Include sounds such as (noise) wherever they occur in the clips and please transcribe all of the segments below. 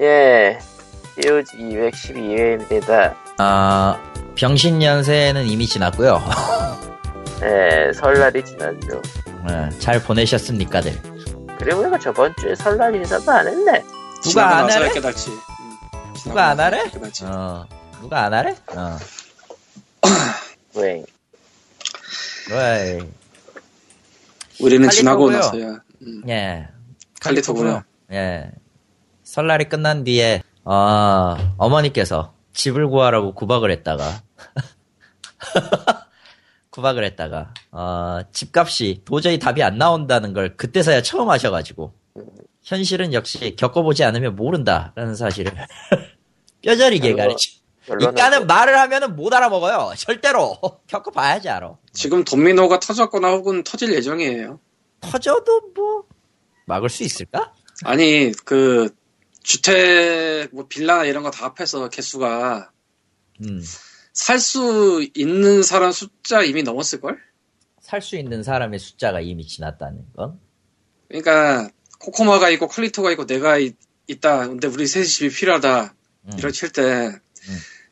예, POG 212회입니다. 아, 병신 연세는 이미 지났고요. 예, (laughs) 설날이 지났죠. 네, 잘 보내셨습니까들? 그리고 내가 저번 주에 설날 인사도 안 했네. 누가 안 하래? 깨닫지. 음, 지나고 누가 안 하래? 깨닫지. 어, 누가 안 하래? 어, (coughs) 왜? 왜, 우리는 칼리토고요. 지나고 나서야. 음, 예. 칼리토구나. 예. 설날이 끝난 뒤에, 어, 어머니께서 집을 구하라고 구박을 했다가, (laughs) 구박을 했다가, 어, 집값이 도저히 답이 안 나온다는 걸 그때서야 처음 하셔가지고, 현실은 역시 겪어보지 않으면 모른다라는 사실을 (laughs) 뼈저리게 가르치. 인간은 말을 하면은 못 알아먹어요. 절대로. (laughs) 겪어봐야지 알아. 지금 도미노가 터졌거나 혹은 터질 예정이에요. 터져도 뭐, 막을 수 있을까? 아니, 그, 주택, 뭐, 빌라나 이런 거 다 합해서 개수가 음. 살수 있는 사람 숫자 이미 넘었을걸? 살 수 있는 사람의 숫자가 이미 지났다는 건. 그러니까, 코코마가 있고 퀄리토가 있고 내가 있, 다 근데 우리 셋이 집이 필요하다. 음, 이런 칠 때,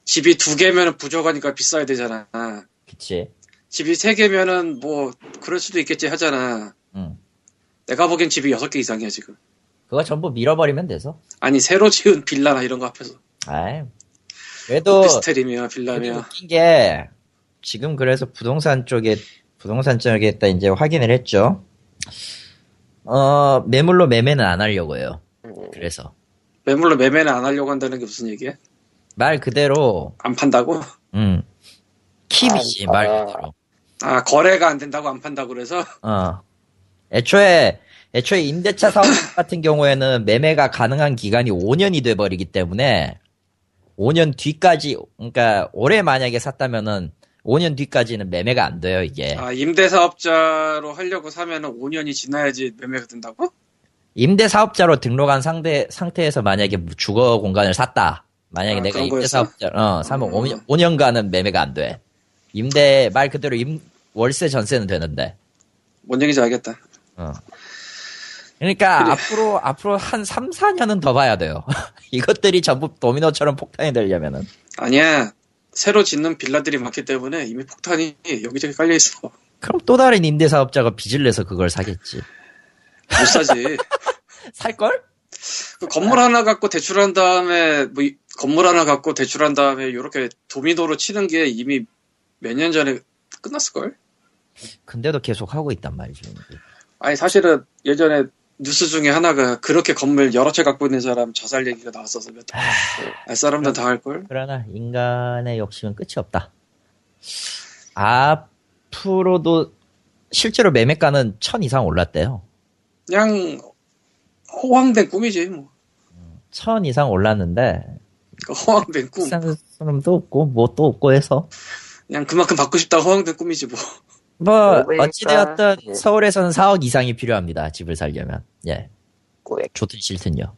집이 두 개면 부족하니까 비싸야 되잖아. 그치. 집이 세 개면은 뭐, 그럴 수도 있겠지 하잖아. 음. 내가 보기엔 집이 여섯 개 이상이야, 지금. 그거 전부 밀어버리면 돼서. 아니, 새로 지은 빌라나 이런 거 합해서. 아이. 그래도, 오피스텔이며, 빌라며. 웃긴 게, 지금 그래서 부동산 쪽에, 부동산 쪽에 딱 이제 확인을 했죠. 어, 매물로 매매는 안 하려고 해요. 그래서. 매물로 매매는 안 하려고 한다는 게 무슨 얘기야? 말 그대로, 안 판다고? 음. 킵이지, 아, 말 아. 그대로. 아, 거래가 안 된다고 안 판다고 그래서? 어. 애초에, 애초에 임대차 사업 (laughs) 같은 경우에는 매매가 가능한 기간이 5년이 돼버리기 때문에 5년 뒤까지, 그러니까 올해 만약에 샀다면은 5년 뒤까지는 매매가 안 돼요, 이게. 아, 임대사업자로 하려고 사면은 5년이 지나야지 매매가 된다고? 임대사업자로 등록한 상대, 상태에서 만약에 주거 공간을 샀다. 만약에 아, 내가? 임대사업자, 어, 사면 음. 5년, 5년간은 매매가 안 돼. 임대, 말 그대로 임, 월세 전세는 되는데. 뭔 얘기인지 알겠다. 어. 그러니까 그래. 앞으로 앞으로 한 3, 4년은 더 봐야 돼요. (laughs) 이것들이 전부 도미노처럼 폭탄이 되려면은 아니야. 새로 짓는 빌라들이 많기 때문에 이미 폭탄이 여기저기 깔려 있어. 그럼 또 다른 임대 사업자가 빚을 내서 그걸 사겠지. 못 사지. (laughs) 살 걸? 그 건물 하나 갖고 대출한 다음에, 뭐, 이- 건물 하나 갖고 대출한 다음에 이렇게 도미노로 치는 게 이미 몇 년 전에 끝났을 걸? 근데도 계속 하고 있단 말이죠. 아니, 사실은 예전에 뉴스 중에 하나가 그렇게 건물 여러 채 갖고 있는 사람 자살 얘기가 나왔어서 몇알 사람들 다 할 걸? 그러나 인간의 욕심은 끝이 없다. 앞으로도 실제로 매매가는 천 이상 올랐대요. 그냥 호황된 꿈이지, 뭐. 천 이상 올랐는데 그 호황된 꿈. 비싼 사람도 없고 뭐 또 없고 해서 그냥 그만큼 받고 싶다 호황된 꿈이지, 뭐. 뭐 그러니까, 어찌되었든 예. 서울에서는 4억 이상이 필요합니다. 집을 살려면 예 꼬액. 좋든 싫든요.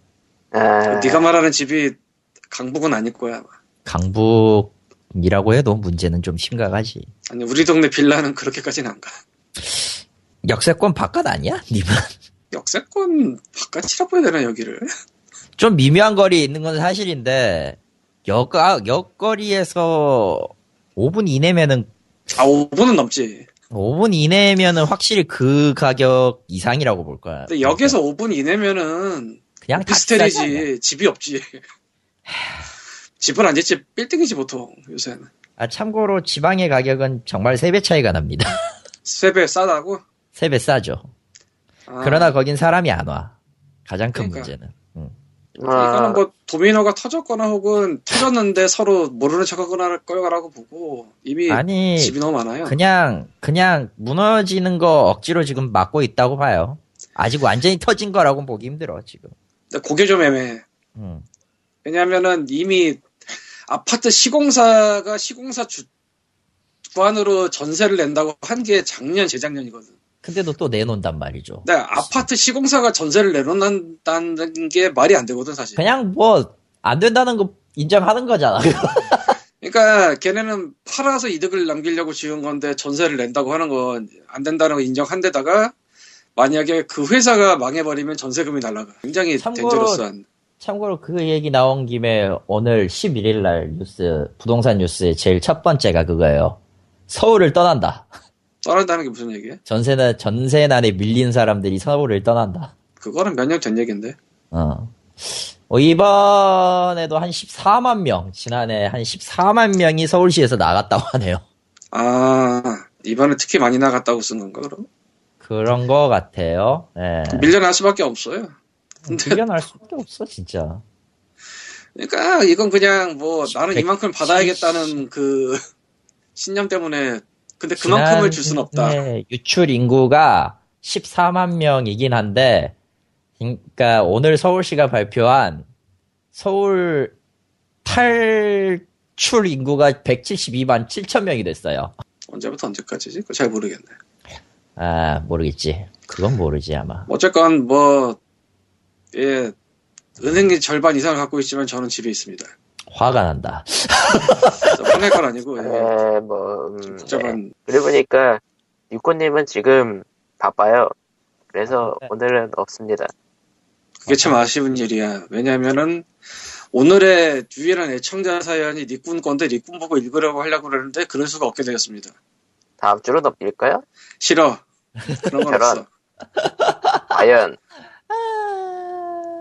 아, 네가 말하는 집이 강북은 아닐 거야. 강북이라고 해도 문제는 좀 심각하지. 아니, 우리 동네 빌라는 그렇게까지는 안 가. 역세권 바깥 아니야? 님은 (laughs) 역세권 바깥이라고 해야 되나, 여기를? 좀 미묘한 거리에 있는 건 사실인데 역 역거리에서 5분 이내면은 아, 5분은 넘지. 5분 이내면은 확실히 그 가격 이상이라고 볼 거야. 근데 역에서 5분 이내면은 그냥? 오피스텔이지. 집이 없지. 집은 안 짓지, 빌딩이지, 보통, 요새는. 아 참고로 지방의 가격은 정말 3배 차이가 납니다. (laughs) 세배 싸다고? 3배 싸죠. 아, 그러나 거긴 사람이 안 와. 가장 큰 그러니까. 문제는. 응. 아, 이거는 뭐 도미노가 터졌거나 혹은 터졌는데 서로 모르는 척하거나 할 거라고 보고 이미 아니 집이 너무 많아요. 그냥 그냥 무너지는 거 억지로 지금 막고 있다고 봐요. 아직 완전히 터진 거라고 보기 힘들어 지금. 근데 그게 좀 애매해. 음. 왜냐하면은 이미 아파트 시공사가 시공사 주 관으로 전세를 낸다고 한 게 작년 재작년이거든. 근데도 또 내놓는단 말이죠. 근데 아파트 시공사가 전세를 내놓는다는 게 말이 안 되거든 사실. 그냥 뭐 안 된다는 거 인정하는 거잖아. (laughs) 그러니까 걔네는 팔아서 이득을 남기려고 지은 건데 전세를 낸다고 하는 건 안 된다는 거 인정한 데다가 만약에 그 회사가 망해버리면 전세금이 날라가. 굉장히 덴저러스한. 참고로 그 얘기 나온 김에 오늘 11일 날 뉴스, 부동산 뉴스의 제일 첫 번째가 그거예요. 서울을 떠난다. 떠난다는 게 무슨 얘기야? 전세나, 전세난에 밀린 사람들이 서울을 떠난다. 그거는 몇 년 전 얘기인데. 어. 어, 이번에도 한 14만 명, 지난해 한 14만 명이 서울시에서 나갔다고 하네요. 아, 이번에 특히 많이 나갔다고 쓴 건가, 그럼? 그런 거 같아요. 예. 밀려날 수밖에 없어요. 근데, 밀려날 수밖에 없어, 진짜. 그러니까, 이건 그냥 뭐, 나는 백- 이만큼 받아야겠다는 그, 신념 때문에, 근데 그만큼을 줄 순 없다. 지난해 유출 인구가 14만 명이긴 한데, 그러니까 오늘 서울시가 발표한 서울 탈출 인구가 172만 7천 명이 됐어요. 언제부터 언제까지지? 그거 잘 모르겠네. 아, 모르겠지. 그건 모르지, 아마. 어쨌건, 뭐, 예, 은행이 절반 이상을 갖고 있지만 저는 집에 있습니다. 화가 난다. (laughs) 화낼 건 아니고, 예, 에, 뭐, 음, 네. 복잡한, 그러고 보니까, 육군님은 지금 바빠요. 그래서 네. 오늘은 없습니다. 그게 참 아쉬운 일이야. 왜냐면은, 오늘의 유일한 애청자 사연이 니꾼 건데 니꾼 보고 읽으려고 하려고 그러는데 그럴 수가 없게 되었습니다. 다음 주로 넘길까요? 싫어. (laughs) 그런 건. 없어. 과연,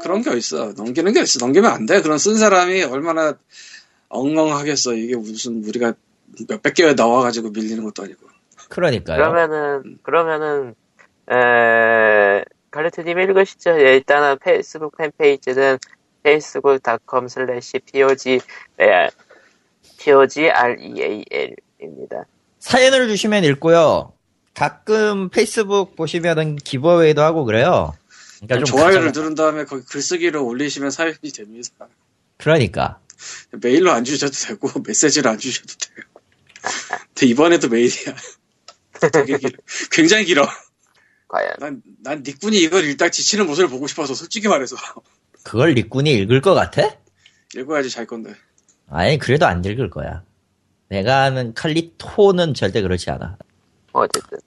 그런 게 어딨어. 넘기는 게 어딨어. 넘기면 안 돼. 그런 쓴 사람이 얼마나 엉엉하겠어. 이게 무슨 우리가 몇백 개에 나와가지고 밀리는 것도 아니고. 그러니까요. 그러면은, 그러면은, 에, 갈레트님 읽으시죠. 예, 일단은 페이스북 팬페이지는 facebook.com slash pog, real, p-o-g-r-e-a-l입니다. 사연을 주시면 읽고요. 가끔 페이스북 보시면은 기버웨이도 하고 그래요. 그러니까 좀 좋아요를 가져가- 누른 다음에 거기 글쓰기를 올리시면 사연이 됩니다. 그러니까. 메일로 안 주셔도 되고 (laughs) 메시지를 안 주셔도 돼요. 근데 이번에도 메일이야. (laughs) 되게 길어. 굉장히 길어. 과연. 난, 난 니꾼이 이걸 읽다 지치는 모습을 보고 싶어서 솔직히 말해서 그걸 리꾼이 읽을 것 같아? 읽어야지 잘 건데. 아니, 그래도 안 읽을 거야. 내가 아는 칼리토는 절대 그렇지 않아. 어쨌든.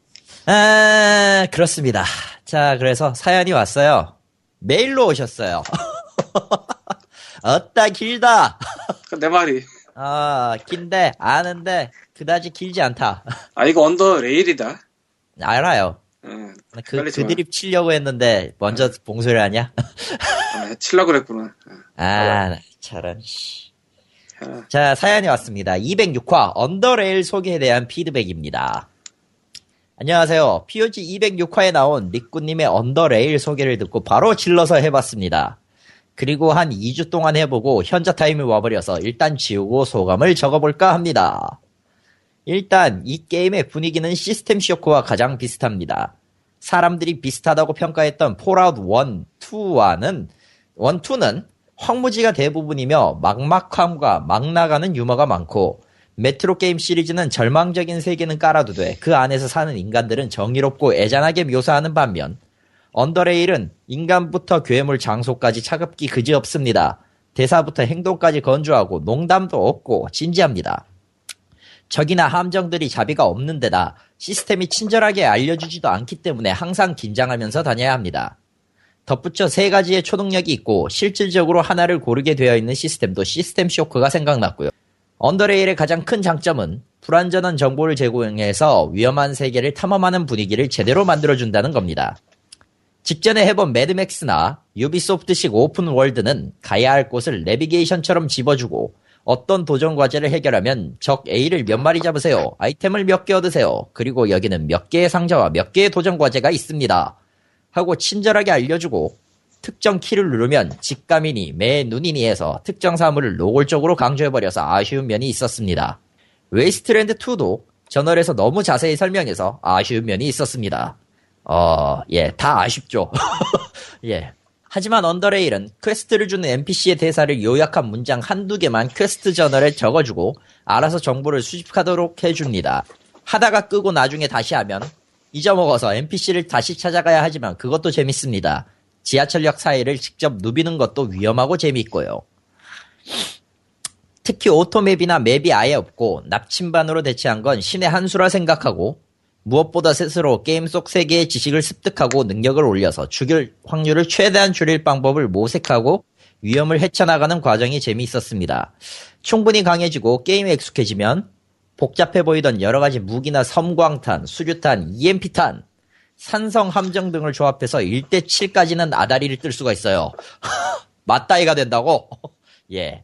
아, 그렇습니다. 자, 그래서 사연이 왔어요. 메일로 오셨어요. (laughs) 어따 길다. (laughs) 그내 말이. 아, 긴데, 아는데, 그다지 길지 않다. (laughs) 아 이거 언더 레일이다. 알아요. 응. 그, 그. 드립 치려고 했는데, 먼저 봉소리 하냐? 아, 칠라 그랬구나. 아, 나 저런, 씨. 아, 자, 사연이 왔습니다. 206화 언더레일 소개에 대한 피드백입니다. 안녕하세요. POG 206화에 나온 리꾸님의 언더레일 소개를 듣고 바로 질러서 해봤습니다. 그리고 한 2주 동안 해보고 현자 타임이 와버려서 일단 지우고 소감을 적어볼까 합니다. 일단 이 게임의 분위기는 System Shock와 가장 비슷합니다. 사람들이 비슷하다고 평가했던 Fallout 1, 2와는 1, 2는 황무지가 대부분이며 막막함과 막 나가는 유머가 많고 메트로 게임 시리즈는 절망적인 세계는 깔아두되 그 안에서 사는 인간들은 정의롭고 애잔하게 묘사하는 반면 언더레일은 인간부터 괴물 장소까지 차갑기 그지없습니다. 대사부터 행동까지 건조하고 농담도 없고 진지합니다. 적이나 함정들이 자비가 없는 데다 시스템이 친절하게 알려주지도 않기 때문에 항상 긴장하면서 다녀야 합니다. 덧붙여 세 가지의 초능력이 있고 실질적으로 하나를 고르게 되어 있는 시스템도 시스템 쇼크가 생각났고요. 언더레일의 가장 큰 장점은 불완전한 정보를 제공해서 위험한 세계를 탐험하는 분위기를 제대로 만들어준다는 겁니다. 직전에 해본 매드맥스나 유비소프트식 오픈 월드는 가야 할 곳을 내비게이션처럼 집어주고 어떤 도전 과제를 해결하면 적 A를 몇 마리 잡으세요. 아이템을 몇 개 얻으세요. 그리고 여기는 몇 개의 상자와 몇 개의 도전 과제가 있습니다. 하고 친절하게 알려주고 특정 키를 누르면 직감이니 매 눈이니 해서 특정 사물을 노골적으로 강조해버려서 아쉬운 면이 있었습니다. Wasteland 2도 journal에서 너무 자세히 설명해서 아쉬운 면이 있었습니다. 어, 예, 다 아쉽죠. (laughs) 예. 하지만 UnderRail은 quest를 주는 NPC의 대사를 요약한 문장 한두 개만 quest journal에 적어주고 알아서 정보를 수집하도록 해줍니다. 하다가 끄고 나중에 다시 하면 잊어먹어서 NPC를 다시 찾아가야 하지만 그것도 재밌습니다. 지하철역 사이를 직접 누비는 것도 위험하고 재밌고요. 특히 auto map이나 map이 아예 없고 나침반으로 대체한 건 신의 한 수라 생각하고 무엇보다 스스로 게임 속 세계의 지식을 습득하고 능력을 올려서 죽을 확률을 최대한 줄일 방법을 모색하고 위험을 헤쳐나가는 과정이 재미있었습니다. 충분히 강해지고 게임에 익숙해지면 복잡해 보이던 여러 가지 무기나 섬광탄, 수류탄, EMP탄, 산성 함정 등을 조합해서 1대 7까지는 맞다이를 뜰 수가 있어요. (laughs) 맞다이가 된다고? (laughs) 예.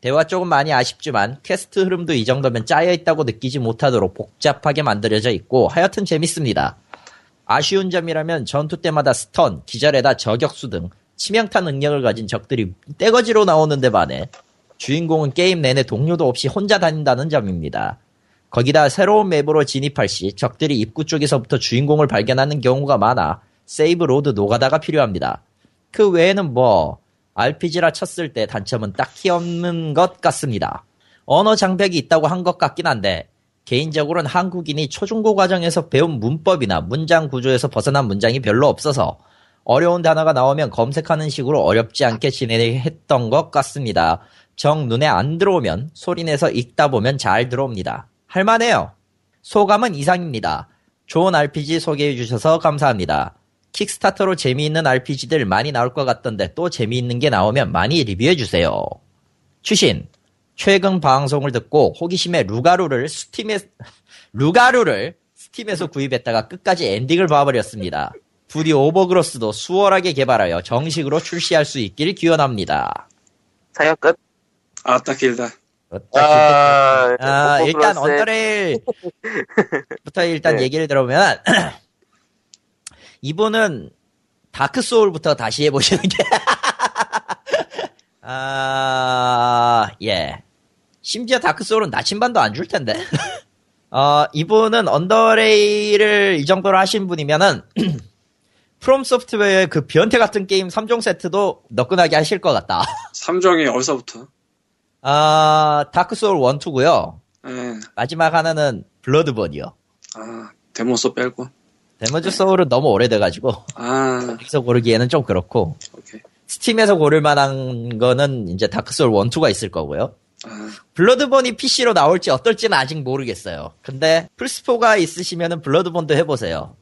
대화 조금 많이 아쉽지만 퀘스트 흐름도 이 정도면 짜여 있다고 느끼지 못하도록 복잡하게 만들어져 있고 하여튼 재밌습니다. 아쉬운 점이라면 전투 때마다 stun, 기절에다 저격수 등 치명타 능력을 가진 적들이 떼거지로 나오는데 반해 주인공은 게임 내내 동료도 없이 혼자 다닌다는 점입니다. 거기다 새로운 map으로 진입할 시 적들이 입구 쪽에서부터 주인공을 발견하는 경우가 많아 save load 노가다가 필요합니다. 그 외에는 뭐 RPG라 쳤을 때 단점은 딱히 없는 것 같습니다. 언어 장벽이 있다고 한 것 같긴 한데 개인적으로는 한국인이 초중고 과정에서 배운 문법이나 문장 구조에서 벗어난 문장이 별로 없어서 어려운 단어가 나오면 검색하는 식으로 어렵지 않게 진행했던 것 같습니다. 정 눈에 안 들어오면 소리내서 읽다 보면 잘 들어옵니다. 할만해요. 소감은 이상입니다. 좋은 RPG 소개해 주셔서 감사합니다. 킥스타터로 재미있는 RPG들 많이 나올 것 같던데 또 재미있는 게 나오면 많이 리뷰해 주세요. 추신. 최근 방송을 듣고 호기심에 루가루를 스팀에 (laughs) 루가루를 스팀에서 구입했다가 끝까지 엔딩을 봐버렸습니다. 부디 Overgrowth도 수월하게 개발하여 정식으로 출시할 수 있길 기원합니다. 사연 끝. 아따 길다. 아, 아, Overgrowth의- 일단 UnderRail부터 (laughs) 일단 네. 얘기를 들어보면 (clears throat) 이분은 Dark Souls부터 다시 해보시는 게 (laughs) 아, 예. 심지어 Dark Souls는 나침반도 안 줄 텐데. (laughs) 어, 이분은 UnderRail을 이 정도로 하신 분이면은 (clears throat) FromSoftware의 그 변태 같은 게임 3종 세트도 너끈하게 하실 것 같다. 삼종이 어디서부터? 아, Dark Souls 1, 2고요. 예. 마지막 하나는 Bloodborne이요. 아, 데모소 빼고. Demon's Souls는 너무 오래돼가지고 아, 여기서 고르기에는 좀 그렇고 오케이. Steam에서 고를 만한 거는 이제 Dark Souls 1, 2가 있을 거고요. 아, Bloodborne이 PC로 나올지 어떨지는 아직 모르겠어요. 근데 플스4가 있으시면은 Bloodborne도 해보세요.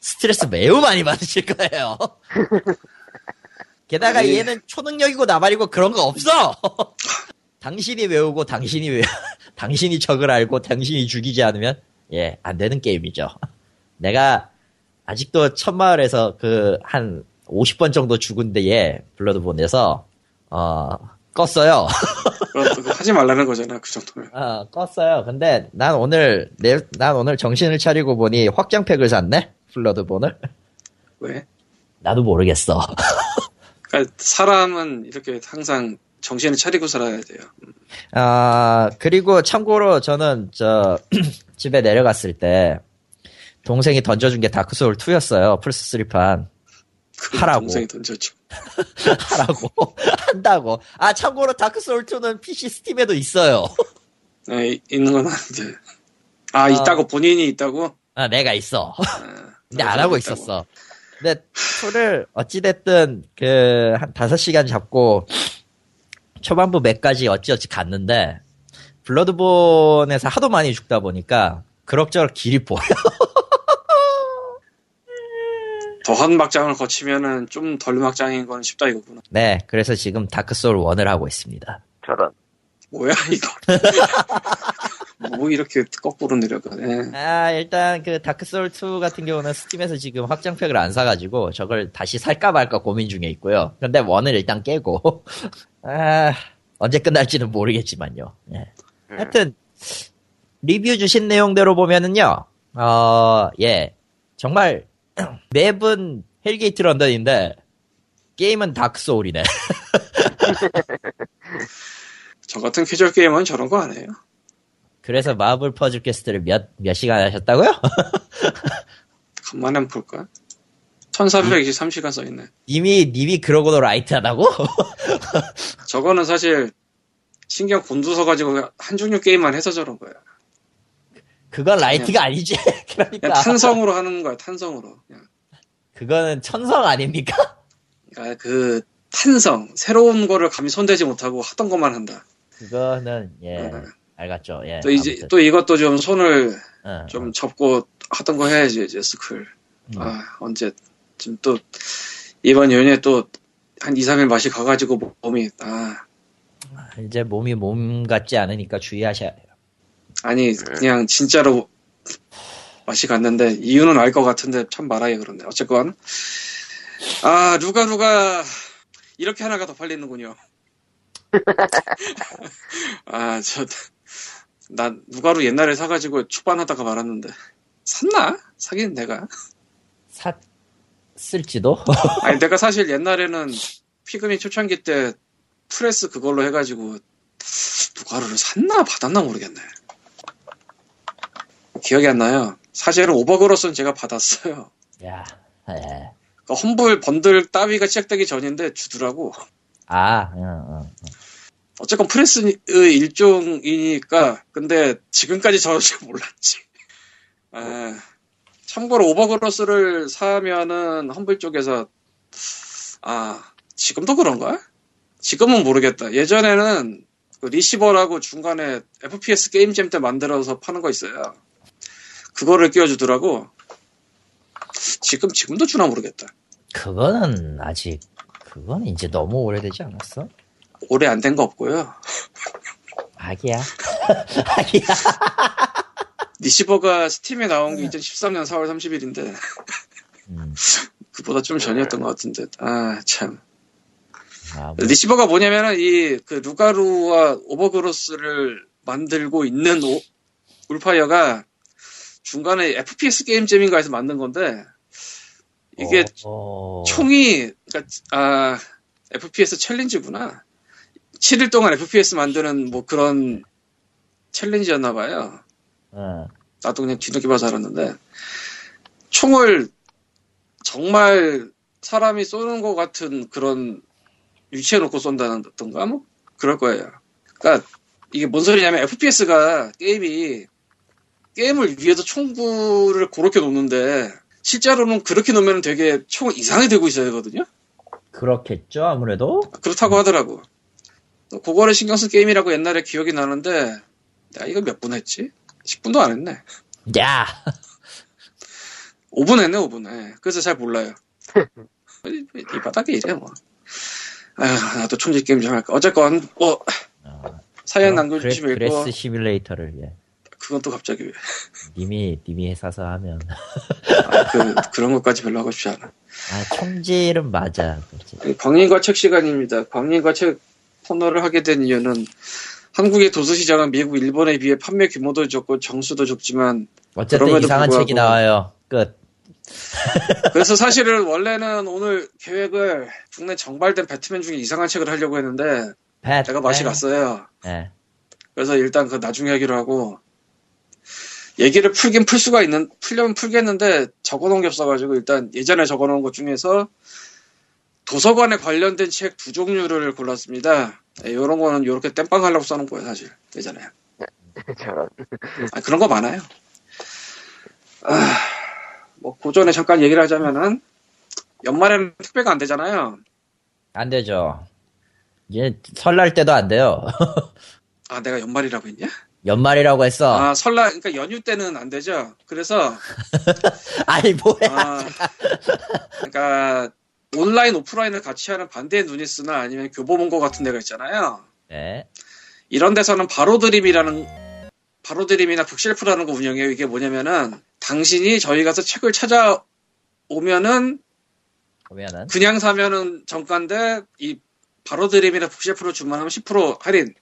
스트레스 매우 많이 받으실 거예요. (laughs) 게다가 아니. 얘는 초능력이고 나발이고 그런 거 없어! (laughs) 당신이 외우고 당신이 외, (laughs) 당신이 적을 알고 당신이 죽이지 않으면, 예, 안 되는 게임이죠. (laughs) 내가 아직도 첫마을에서 그 한 50번 정도 죽은데 얘 블러드본에서, 어, 껐어요. (laughs) 하지 말라는 거잖아, 그 정도면. 어, 껐어요. 근데 난 오늘 내, 난 오늘 정신을 차리고 보니 확장팩을 샀네. 플러드본을. 왜? 나도 모르겠어. 그러니까 사람은 이렇게 항상 정신을 차리고 살아야 돼요. 아 그리고 참고로 저는 저 (clears throat) 집에 내려갔을 때 동생이 던져준 게 Dark Souls 2였어요. 플스 3판 그 하라고. 동생이 던졌죠. (laughs) 하라고 (laughs) 한다고. 아 참고로 다크 소울 2는 PC 스팀에도 있어요. 네, 이- 있는 건 아는데. 아, 있다고 본인이 있다고? 아 내가 있어. 아, (laughs) 근데 안 하고 있다고. 있었어. 근데 two를 어찌됐든 그 한 5시간 잡고 초반부 몇까지 어찌어찌 갔는데 Bloodborne에서 하도 많이 죽다 보니까 그럭저럭 길이 보여. (laughs) 더한 막장을 거치면은 좀 덜 막장인 건 쉽다 이거구나. 네, 그래서 지금 Dark Souls 1을 하고 있습니다. 저런. 뭐야 이거? (laughs) 뭐 이렇게 거꾸로 내려가? 네. 아, 일단 그 Dark Souls 2 같은 경우는 Steam에서 지금 확장팩을 안 사가지고 저걸 다시 살까 말까 고민 중에 있고요. 근데 1을 일단 깨고 아, 언제 끝날지는 모르겠지만요. 예. 하여튼 리뷰 주신 내용대로 보면은요, 어, 예, 정말 (clears throat) map은 Hellgate London인데 게임은 Dark Souls네. (laughs) 저 같은 캐주얼 게임은 저런 거 안 해요. (laughs) 그래서 Marvel Puzzle Quest를 몇, 몇 시간 하셨다고요? (laughs) 간만에 한번 볼까? 1423시간 써있네. 님이, 님이 그러고도 light 하다고? (laughs) 저거는 사실 신경 곤두서 가지고 한 종류 게임만 해서 저런 거야. 그건 light가 아니지. (laughs) 그러니까. 탄성으로 하는 거야, 탄성으로. 그냥. 그거는 천성 아닙니까? 그러니까 그 탄성, 새로운 거를 감히 손대지 못하고 하던 것만 한다. 그거는, 예, 음. 알겠죠. 예. 또 이제 아무튼. 또 이것도 좀 손을 어, 좀 접고 하던 거 해야지 이제 스쿨. 음. 아 언제 지금 또 이번 연휴에 또 한 2, 3일 맛이 가가지고 몸이, 아, 이제 몸이 몸 같지 않으니까 주의하셔야 돼요. 아니, 그냥 진짜로 맛이 갔는데, 이유는 알 것 같은데, 참 말하기 그렇네. 어쨌건, 아, Lugaru가, 이렇게 하나가 더 팔리는군요. (laughs) 아, 저, 난 Lugaru 옛날에 사가지고 초반하다가 말았는데, 샀나? 사긴 내가. 샀 을지도? (laughs) 아니, 내가 사실 옛날에는 피그미 초창기 때 프레스 그걸로 해가지고, Lugaru를 샀나 받았나 모르겠네. 기억이 안 나요. 사실은 Overgrowth는 제가 받았어요. 야, 예. 그러니까 Humble Bundle 따위가 시작되기 전인데 주더라고. 아, 응, 응. 어쨌건 프레스의 일종이니까 근데 지금까지 저는 잘 몰랐지. 아, 참고로 Overgrowth를 사면은 Humble 쪽에서 아 지금도 그런가? 지금은 모르겠다. 예전에는 그 Receiver라고 중간에 FPS game jam 때 만들어서 파는 거 있어요. 그거를 끼워주더라고. 지금 지금도 주나 모르겠다. 그거는 아직, 그거는 이제 너무 오래되지 않았어? 오래 안 된 거 없고요. 아기야. (laughs) 아기야. Receiver가 Steam에 나온 게 2013년 4월 30일인데. 음, (laughs) 그보다 좀 전이었던 것 같은데. 아 참. 아, 뭐, Receiver가 뭐냐면은 이 그 Lugaru와 Overgrowth를 만들고 있는 오- 울파이어가 중간에 FPS 게임잼인가 해서 만든 건데 이게 어, 어, 총이 그러니까 아 FPS 챌린지구나. 7일 동안 FPS 만드는 뭐 그런 챌린지였나 봐요. 어, 나도 그냥 뒤늦게 봐서 알았는데 총을 정말 사람이 쏘는 것 같은 그런 위치해 놓고 쏜다던가 뭐 그럴 거예요. 그러니까 이게 뭔 소리냐면 FPS가 게임이 게임을 위해서 총구를 그렇게 놓는데 실제로는 그렇게 놓으면 되게 총을 이상하게 들고 있어야 되거든요. 그렇겠죠, 아무래도? 그렇다고 하더라고. 또 그거를 신경 쓴 게임이라고 옛날에 기억이 나는데 내가 이거 몇 분 했지? 10분도 안 했네. 야! (laughs) 5분 했네, 5분. 예. 그래서 잘 몰라요. 이, (laughs) 이 바닥에 이래, 뭐. 아휴, 나도 촌지 게임 좀 할까. 어쨌건, 뭐, 어, 사연 남겨주시면 그레- 읽고, 그레스 시뮬레이터를, 예. 그건 또 갑자기 왜. 님이, 님이 해사서 하면. 아, 그, 그런 것까지 별로 하고 싶지 않아. 아, 총질은 맞아. 그렇지. 광림과 책 시간입니다. 광림과 책 코너를 하게 된 이유는 한국의 도서시장은 미국, 일본에 비해 판매 규모도 적고 정수도 적지만 어쨌든 이상한 불구하고- 책이 나와요. 끝. (laughs) 그래서 사실은 원래는 오늘 계획을 국내 정발된 배트맨 중에 이상한 책을 하려고 했는데 배, 제가 맛이 배. 갔어요. 예. 그래서 일단 그 나중에 하기로 하고 얘기를 풀긴 풀 수가 있는 풀려면 풀겠는데 적어놓은 게 없어가지고 일단 예전에 적어놓은 것 중에서 도서관에 관련된 책 두 종류를 골랐습니다. 이런 거는 이렇게 땜빵 하려고 써놓은 거예요 사실 예전에. (laughs) 저런. 아, 그런 거 많아요. 아, 뭐 고전에 잠깐 얘기를 하자면은 연말에는 택배가 안 되잖아요. 안 되죠. 이제 설날 때도 안 돼요. (laughs) 아 내가 연말이라고 했냐? 연말이라고 했어. 아 설날 그러니까 연휴 때는 안 되죠. 그래서 (laughs) 아니, 뭐야. 아, 그러니까 온라인 오프라인을 같이 하는 반대의 누니스나 아니면 교보문고 같은 데가 있잖아요. 네. 이런 데서는 바로드림이라는 바로드림이나 북셀프라는 거 운영해요. 이게 뭐냐면은 당신이 저희 가서 책을 찾아오면은 보면은. 그냥 사면은 정가인데 이 바로드림이나 북셀프로 주문하면 10% 할인.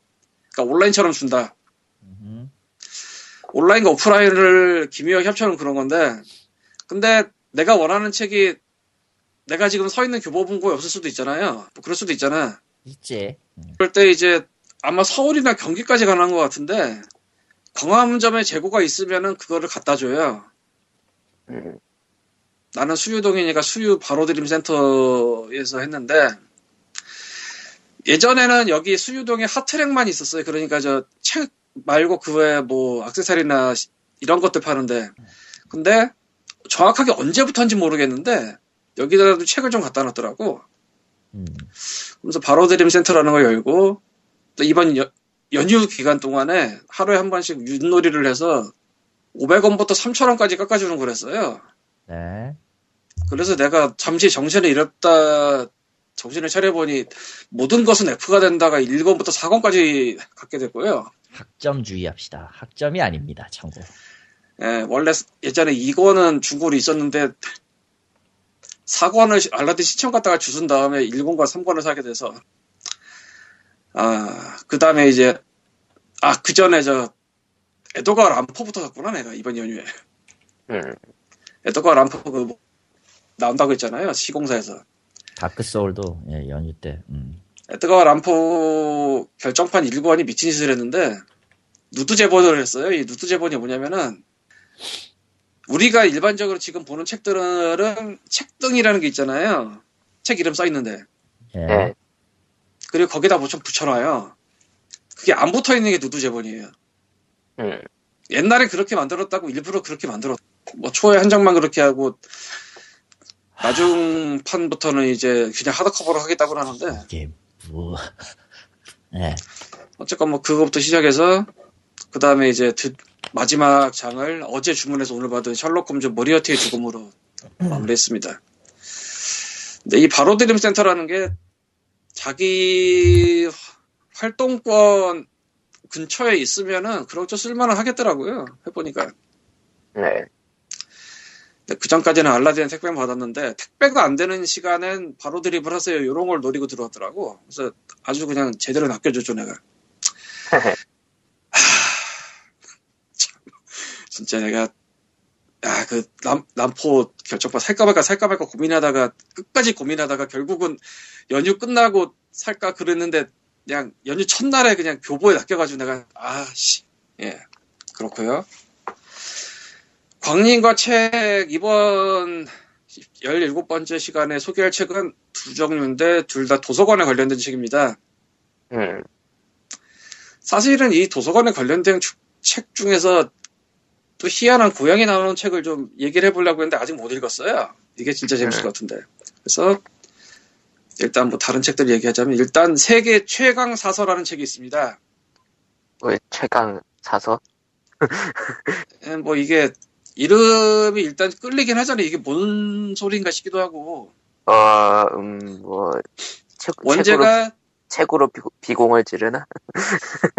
그러니까 온라인처럼 준다. 음, 온라인과 오프라인을 기묘하게 합쳐놓은 그런 건데, 근데 내가 원하는 책이 내가 지금 서 있는 교보문고에 없을 수도 있잖아요. 뭐 그럴 수도 있잖아. 있지. 그럴 때 이제 아마 서울이나 경기까지 가능한 것 같은데, 광화문점에 재고가 있으면은 그거를 갖다 줘요. 음, 나는 수유동이니까 수유 바로드림 센터에서 했는데, 예전에는 여기 수유동에 핫트랙만 있었어요. 그러니까 저 책 말고 그 외에 뭐 액세서리나 시- 이런 것들 파는데. 근데 정확하게 언제부터인지 모르겠는데, 여기다가도 책을 좀 갖다 놨더라고. 음. 그래서 바로 드림 센터라는 걸 열고, 또 이번 여- 연휴 기간 동안에 하루에 한 번씩 윷놀이를 해서 500원부터 3,000원까지 깎아주는 거랬어요. 네. 그래서 내가 잠시 정신을 잃었다 정신을 차려보니 모든 것은 F가 된다가 1권부터 4권까지 갖게 됐고요. 학점 주의 합시다. 학점이 아닙니다. 참고. 예, 원래 예전에 2권은 중고로 있었는데 4권을 알라딘 시청 갔다가 주운 다음에 1권과 3권을 사게 돼서 아, 그 다음에 이제 아, 그 전에 저 에도가와 란포부터 샀구나 내가 이번 연휴에 음, 에도가와 란포 그 뭐, 나온다고 했잖아요 시공사에서 Dark Souls도 예, 연휴 때. 음. 에도가와 란포 결정판 1권이 미친 짓을 했는데 누드 제본을 했어요. 이 누드 제본이 뭐냐면은 우리가 일반적으로 지금 보는 책들은 책등이라는 게 있잖아요. 책 이름 써 있는데 예. 네. 그리고 거기다 뭐좀 붙여놔요. 그게 안 붙어 있는 게 누드 제본이에요. 음, 옛날에 그렇게 만들었다고 일부러 그렇게 만들었. 뭐 초에 한 장만 그렇게 하고 나중 판부터는 이제 그냥 하드커버로 하겠다고 하는데 이게 뭐. (laughs) 예. 어쨌건 뭐 그거부터 시작해서 그 다음에 이제 드- 마지막 장을 어제 주문해서 오늘 받은 셜록 홈즈 머리어티의 죽음으로 마무리했습니다. 근데 이 바로 드림 센터라는 게 자기 활동권 근처에 있으면은 그럭저 쓸만은 하겠더라고요. 해보니까. 네. 근데 그 전까지는 알라딘 택배 받았는데 택배가 안 되는 시간엔 바로 드립을 하세요. 이런 걸 노리고 들어왔더라고. 그래서 아주 그냥 제대로 낚여줬죠 내가. (laughs) 진짜 내가 아그 남포 결정판 살까 말까 살까 말까 고민하다가 끝까지 고민하다가 결국은 연휴 끝나고 살까 그랬는데 그냥 연휴 첫날에 그냥 교보에 낚여가지고 내가 아씨 예 그렇고요. 광림과 책 이번 17번째 시간에 소개할 책은 두 종류인데 둘 다 도서관에 관련된 책입니다. 음, 사실은 이 도서관에 관련된 주- 책 중에서 또 희한한 고양이 나오는 책을 좀 얘기를 해보려고 했는데 아직 못 읽었어요. 이게 진짜 재밌을 네. 것 같은데. 그래서 일단 뭐 다른 책들 얘기하자면 일단 세계 최강 사서라는 책이 있습니다. 뭐 최강 사서? 예, 뭐 이게 이름이 일단 끌리긴 하잖아요. 이게 뭔 소리인가 싶기도 하고 어, 음, 뭐, 책, 책으로, 원제가 책으로 비, 비공을 찌르나?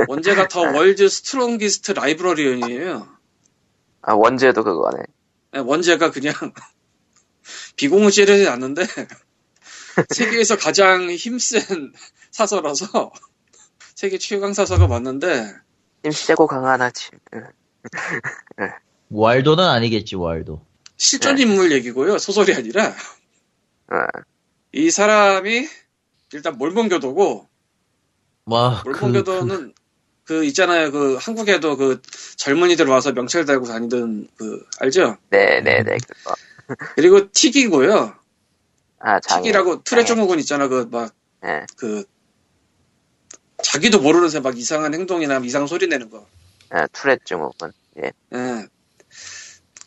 원제가 The (laughs) World's Strongest Librarian이에요. 아, 원제도 그거네. 예, 원제가 그냥 (laughs) 비공을 찌르지 않는데 (laughs) 세계에서 가장 힘센 사서라서 (laughs) 세계 최강 사서가 맞는데 힘 세고 강한 아침. 응. 월도는 아니겠지, 월도. 실존 인물 얘기고요 소설이 아니라 어, 이 사람이 일단 몰몬교도고 와, 그, 몰몬교도는 그 있잖아요 그 한국에도 그 젊은이들 와서 명찰 달고 다니던 그 알죠? 네네네, 그거. 그리고 틱이고요 아, 장애. 틱이라고 투레 장애. 증후군 있잖아 그막 예, 그 자기도 모르는 새 막 이상한 행동이나 이상한 소리 내는 거. 아, 투렛 증후군. 예, 예.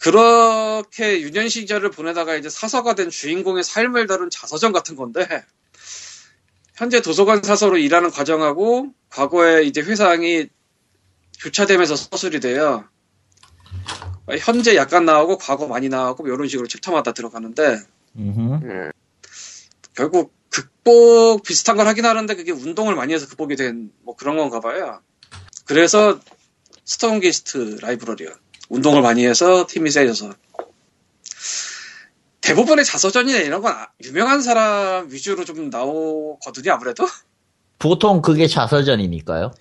그렇게 유년 시절을 보내다가 이제 사서가 된 주인공의 삶을 다룬 자서전 같은 건데 현재 도서관 사서로 일하는 과정하고 과거에 이제 회상이 교차되면서 서술이 돼요. 현재 약간 나오고 과거 많이 나오고 이런 식으로 챕터마다 들어가는데 음흠. 음, 결국 극복 비슷한 걸 하긴 하는데 그게 운동을 많이 해서 극복이 된 뭐 그런 건가 봐요. 그래서 Strongest Librarian이요. 운동을 많이 해서 힘이 세져서. 대부분의 자서전이나 이런 건 아- 유명한 사람 위주로 좀 나오거든요, 아무래도. 보통 그게 자서전이니까요.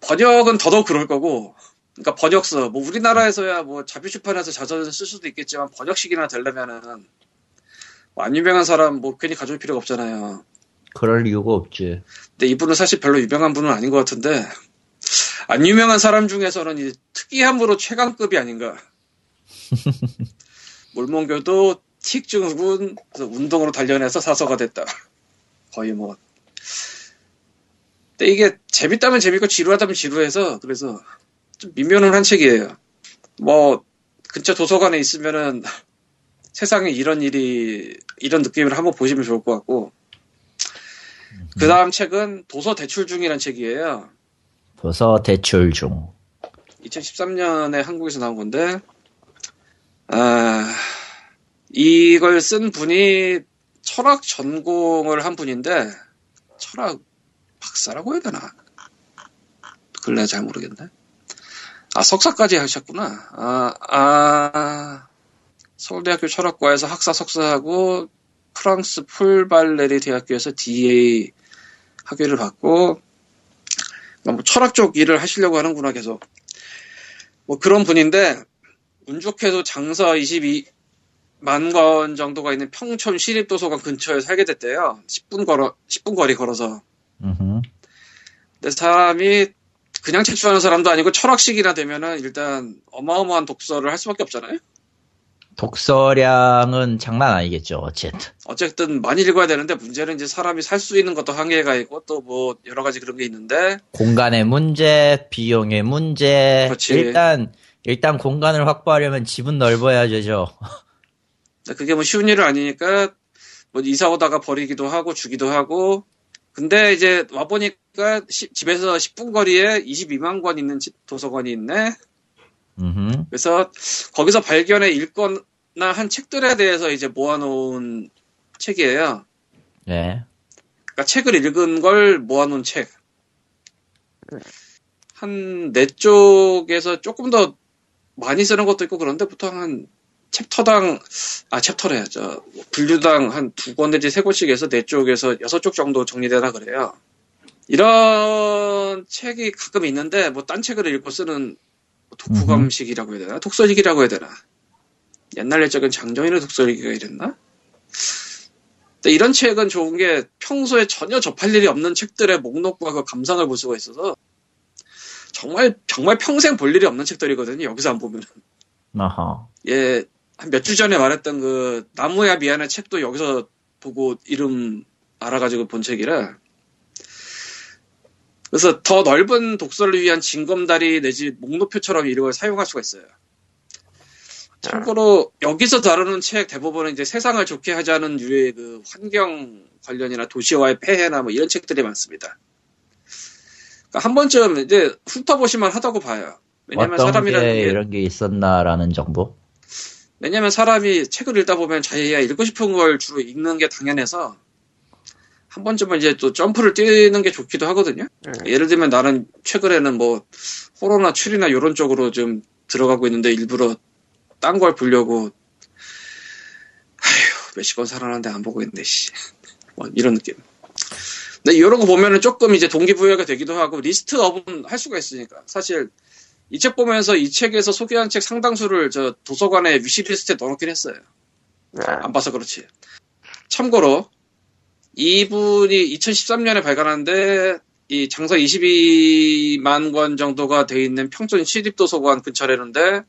번역은 더더욱 그럴 거고, 그러니까 번역서, 뭐 우리나라에서야 뭐 자비출판에서 자서전 쓸 수도 있겠지만 번역식이나 되려면은 뭐 안 유명한 사람 뭐 괜히 가져올 필요가 없잖아요. 그럴 이유가 없지. 근데 이분은 사실 별로 유명한 분은 아닌 것 같은데 안 유명한 사람 중에서는 이 특이함으로 최강급이 아닌가. (laughs) 몰몬교도 틱 증후군 그래서 운동으로 단련해서 사서가 됐다. (laughs) 거의 뭐. 근데 이게 재밌다면 재밌고 지루하다면 지루해서 그래서 좀 민면한 책이에요. 뭐 근처 도서관에 있으면은 (laughs) 세상에 이런 일이 이런 느낌을 한번 보시면 좋을 것 같고 그 다음 책은 도서 대출 중이라는 책이에요. 도서 대출 중. 2013년에 한국에서 나온 건데, 아, 이걸 쓴 분이 철학 전공을 한 분인데 철학 박사라고 해야 되나? 근래 잘 모르겠네. 아 석사까지 하셨구나. 아, 아 서울대학교 철학과에서 학사 석사하고 프랑스 풀발레리 대학교에서 DA 학위를 받고 뭐 철학 쪽 일을 하시려고 하는구나 계속. 뭐 그런 분인데 운 좋게도 장서 22 만 권 정도가 있는 평촌 시립도서관 근처에 살게 됐대요. 10분 걸어 10분 거리 걸어서. 음흠. 근데 사람이 그냥 책 좋아하는 사람도 아니고 철학식이나 되면은 일단 어마어마한 독서를 할 수밖에 없잖아요. 독서량은 장난 아니겠죠, 어쨌든. 어쨌든 많이 읽어야 되는데 문제는 이제 사람이 살 수 있는 것도 한계가 있고 또 뭐 여러 가지 그런 게 있는데 공간의 문제, 비용의 문제. 그렇지. 일단, 일단 공간을 확보하려면 집은 넓어야죠. 그게 뭐 쉬운 일은 아니니까 뭐 이사 오다가 버리기도 하고 주기도 하고 근데 이제 와보니까 시- 집에서 10분 거리에 22만 권 있는 집- 도서관이 있네 음흠. 그래서 거기서 발견해 읽거나 한 책들에 대해서 이제 모아놓은 책이에요 네. 그러니까 책을 읽은 걸 모아놓은 책 한 네 쪽에서 조금 더 많이 쓰는 것도 있고 그런데 보통 한 챕터당 아 챕터래 저 분류당 한 두 권 내지 세 권씩 해서 네 쪽에서 여섯 쪽 정도 정리되나 그래요. 이런 책이 가끔 있는데 뭐 딴 책을 읽고 쓰는 독후감식이라고 해야 되나 독서식이라고 해야 되나 옛날 예적은 장정인의 독서식이가 이랬나? 근데 이런 책은 좋은 게 평소에 전혀 접할 일이 없는 책들의 목록과 그 감상을 볼 수가 있어서 정말 정말 평생 볼 일이 없는 책들이거든요. 여기서 안 보면 어허. 예, 한 몇 주 전에 말했던 그 나무야 미안해 책도 여기서 보고 이름 알아가지고 본 책이라 그래서 더 넓은 독서를 위한 징검다리 내지 목록표처럼 이걸 사용할 수가 있어요. 참고로 여기서 다루는 책 대부분은 이제 세상을 좋게 하자는 유의 그 환경 관련이나 도시와의 폐해나 뭐 이런 책들이 많습니다. 그러니까 한 번쯤 이제 훑어보시면 하다고 봐요. 왜냐면 사람이라는 게게 이런 게 있었나라는 정도? 왜냐면 사람이 책을 읽다 보면 자기가 읽고 싶은 걸 주로 읽는 게 당연해서 한 번쯤은 이제 또 점프를 뛰는 게 좋기도 하거든요. 음. 예를 들면 나는 최근에는 뭐 호러나 추리나 이런 쪽으로 좀 들어가고 있는데 일부러 딴 걸 보려고 아휴 몇십 번 살아났는데 안 보고 있네 씨. 뭐 이런 느낌. 근데 이런 거 보면은 조금 이제 동기부여가 되기도 하고 리스트업은 할 수가 있으니까 사실 이 책 보면서 이 책에서 소개한 책 상당수를 저 도서관에 위시리스트에 넣어놓긴 했어요. 아, 안 봐서 그렇지. 참고로 이분이 2013년에 발간한데 이 장서 22만 권 정도가 돼 있는 평촌 시립도서관 근처라는데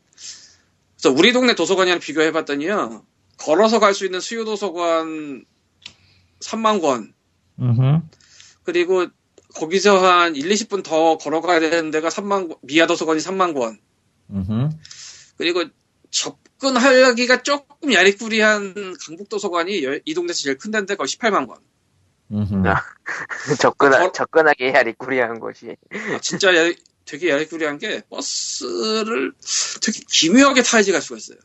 그래서 우리 동네 도서관이랑 비교해봤더니요 걸어서 갈 수 있는 수요 도서관 3만 권. 그리고 거기서 한 1, 20분 더 걸어가야 되는 데가 3만 권, 미아 도서관이 3만 권 음흠. 그리고 접근하기가 조금 야리꾸리한 강북 도서관이 여- 이 동네에서 제일 큰 데인데 거의 18만 권. 접근하, 어? 접근하기 해야 리꾸리한 곳이. 아, 진짜 야- 되게 야리꾸리한 게 버스를 되게 기묘하게 타야지 갈 수가 있어요.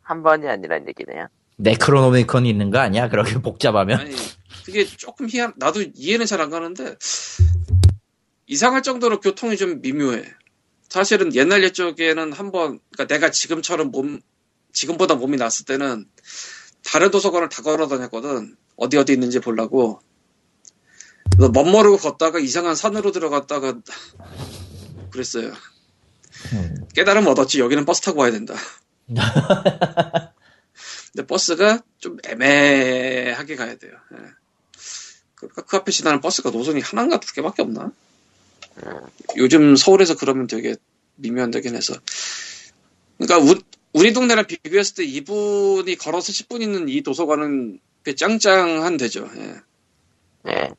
한 번이 아니란 얘기네요. 네크로노미컨이 있는 거 아니야? 그렇게 (laughs) 복잡하면? 아니 그게 조금 희한. 나도 이해는 잘 안 가는데 이상할 정도로 교통이 좀 미묘해. 사실은 옛날 옛적에는 한 번 그러니까 내가 지금처럼 몸 지금보다 몸이 났을 때는 다른 도서관을 다 걸어 다녔거든. 어디 어디 있는지 보려고. 멋모르고 걷다가 이상한 산으로 들어갔다가 그랬어요. 음. 깨달음 얻었지. 여기는 버스 타고 와야 된다. (laughs) 근데 버스가 좀 애매하게 가야 돼요. 예. 그러니까 그 앞에 지나는 버스가 노선이 하나인가 두 개밖에 없나? 요즘 서울에서 그러면 되게 미묘한데긴 해서. 그러니까 우, 우리 동네랑 비교했을 때 이분이 걸어서 10분 있는 이 도서관은 꽤 짱짱한 데죠. 예. 예.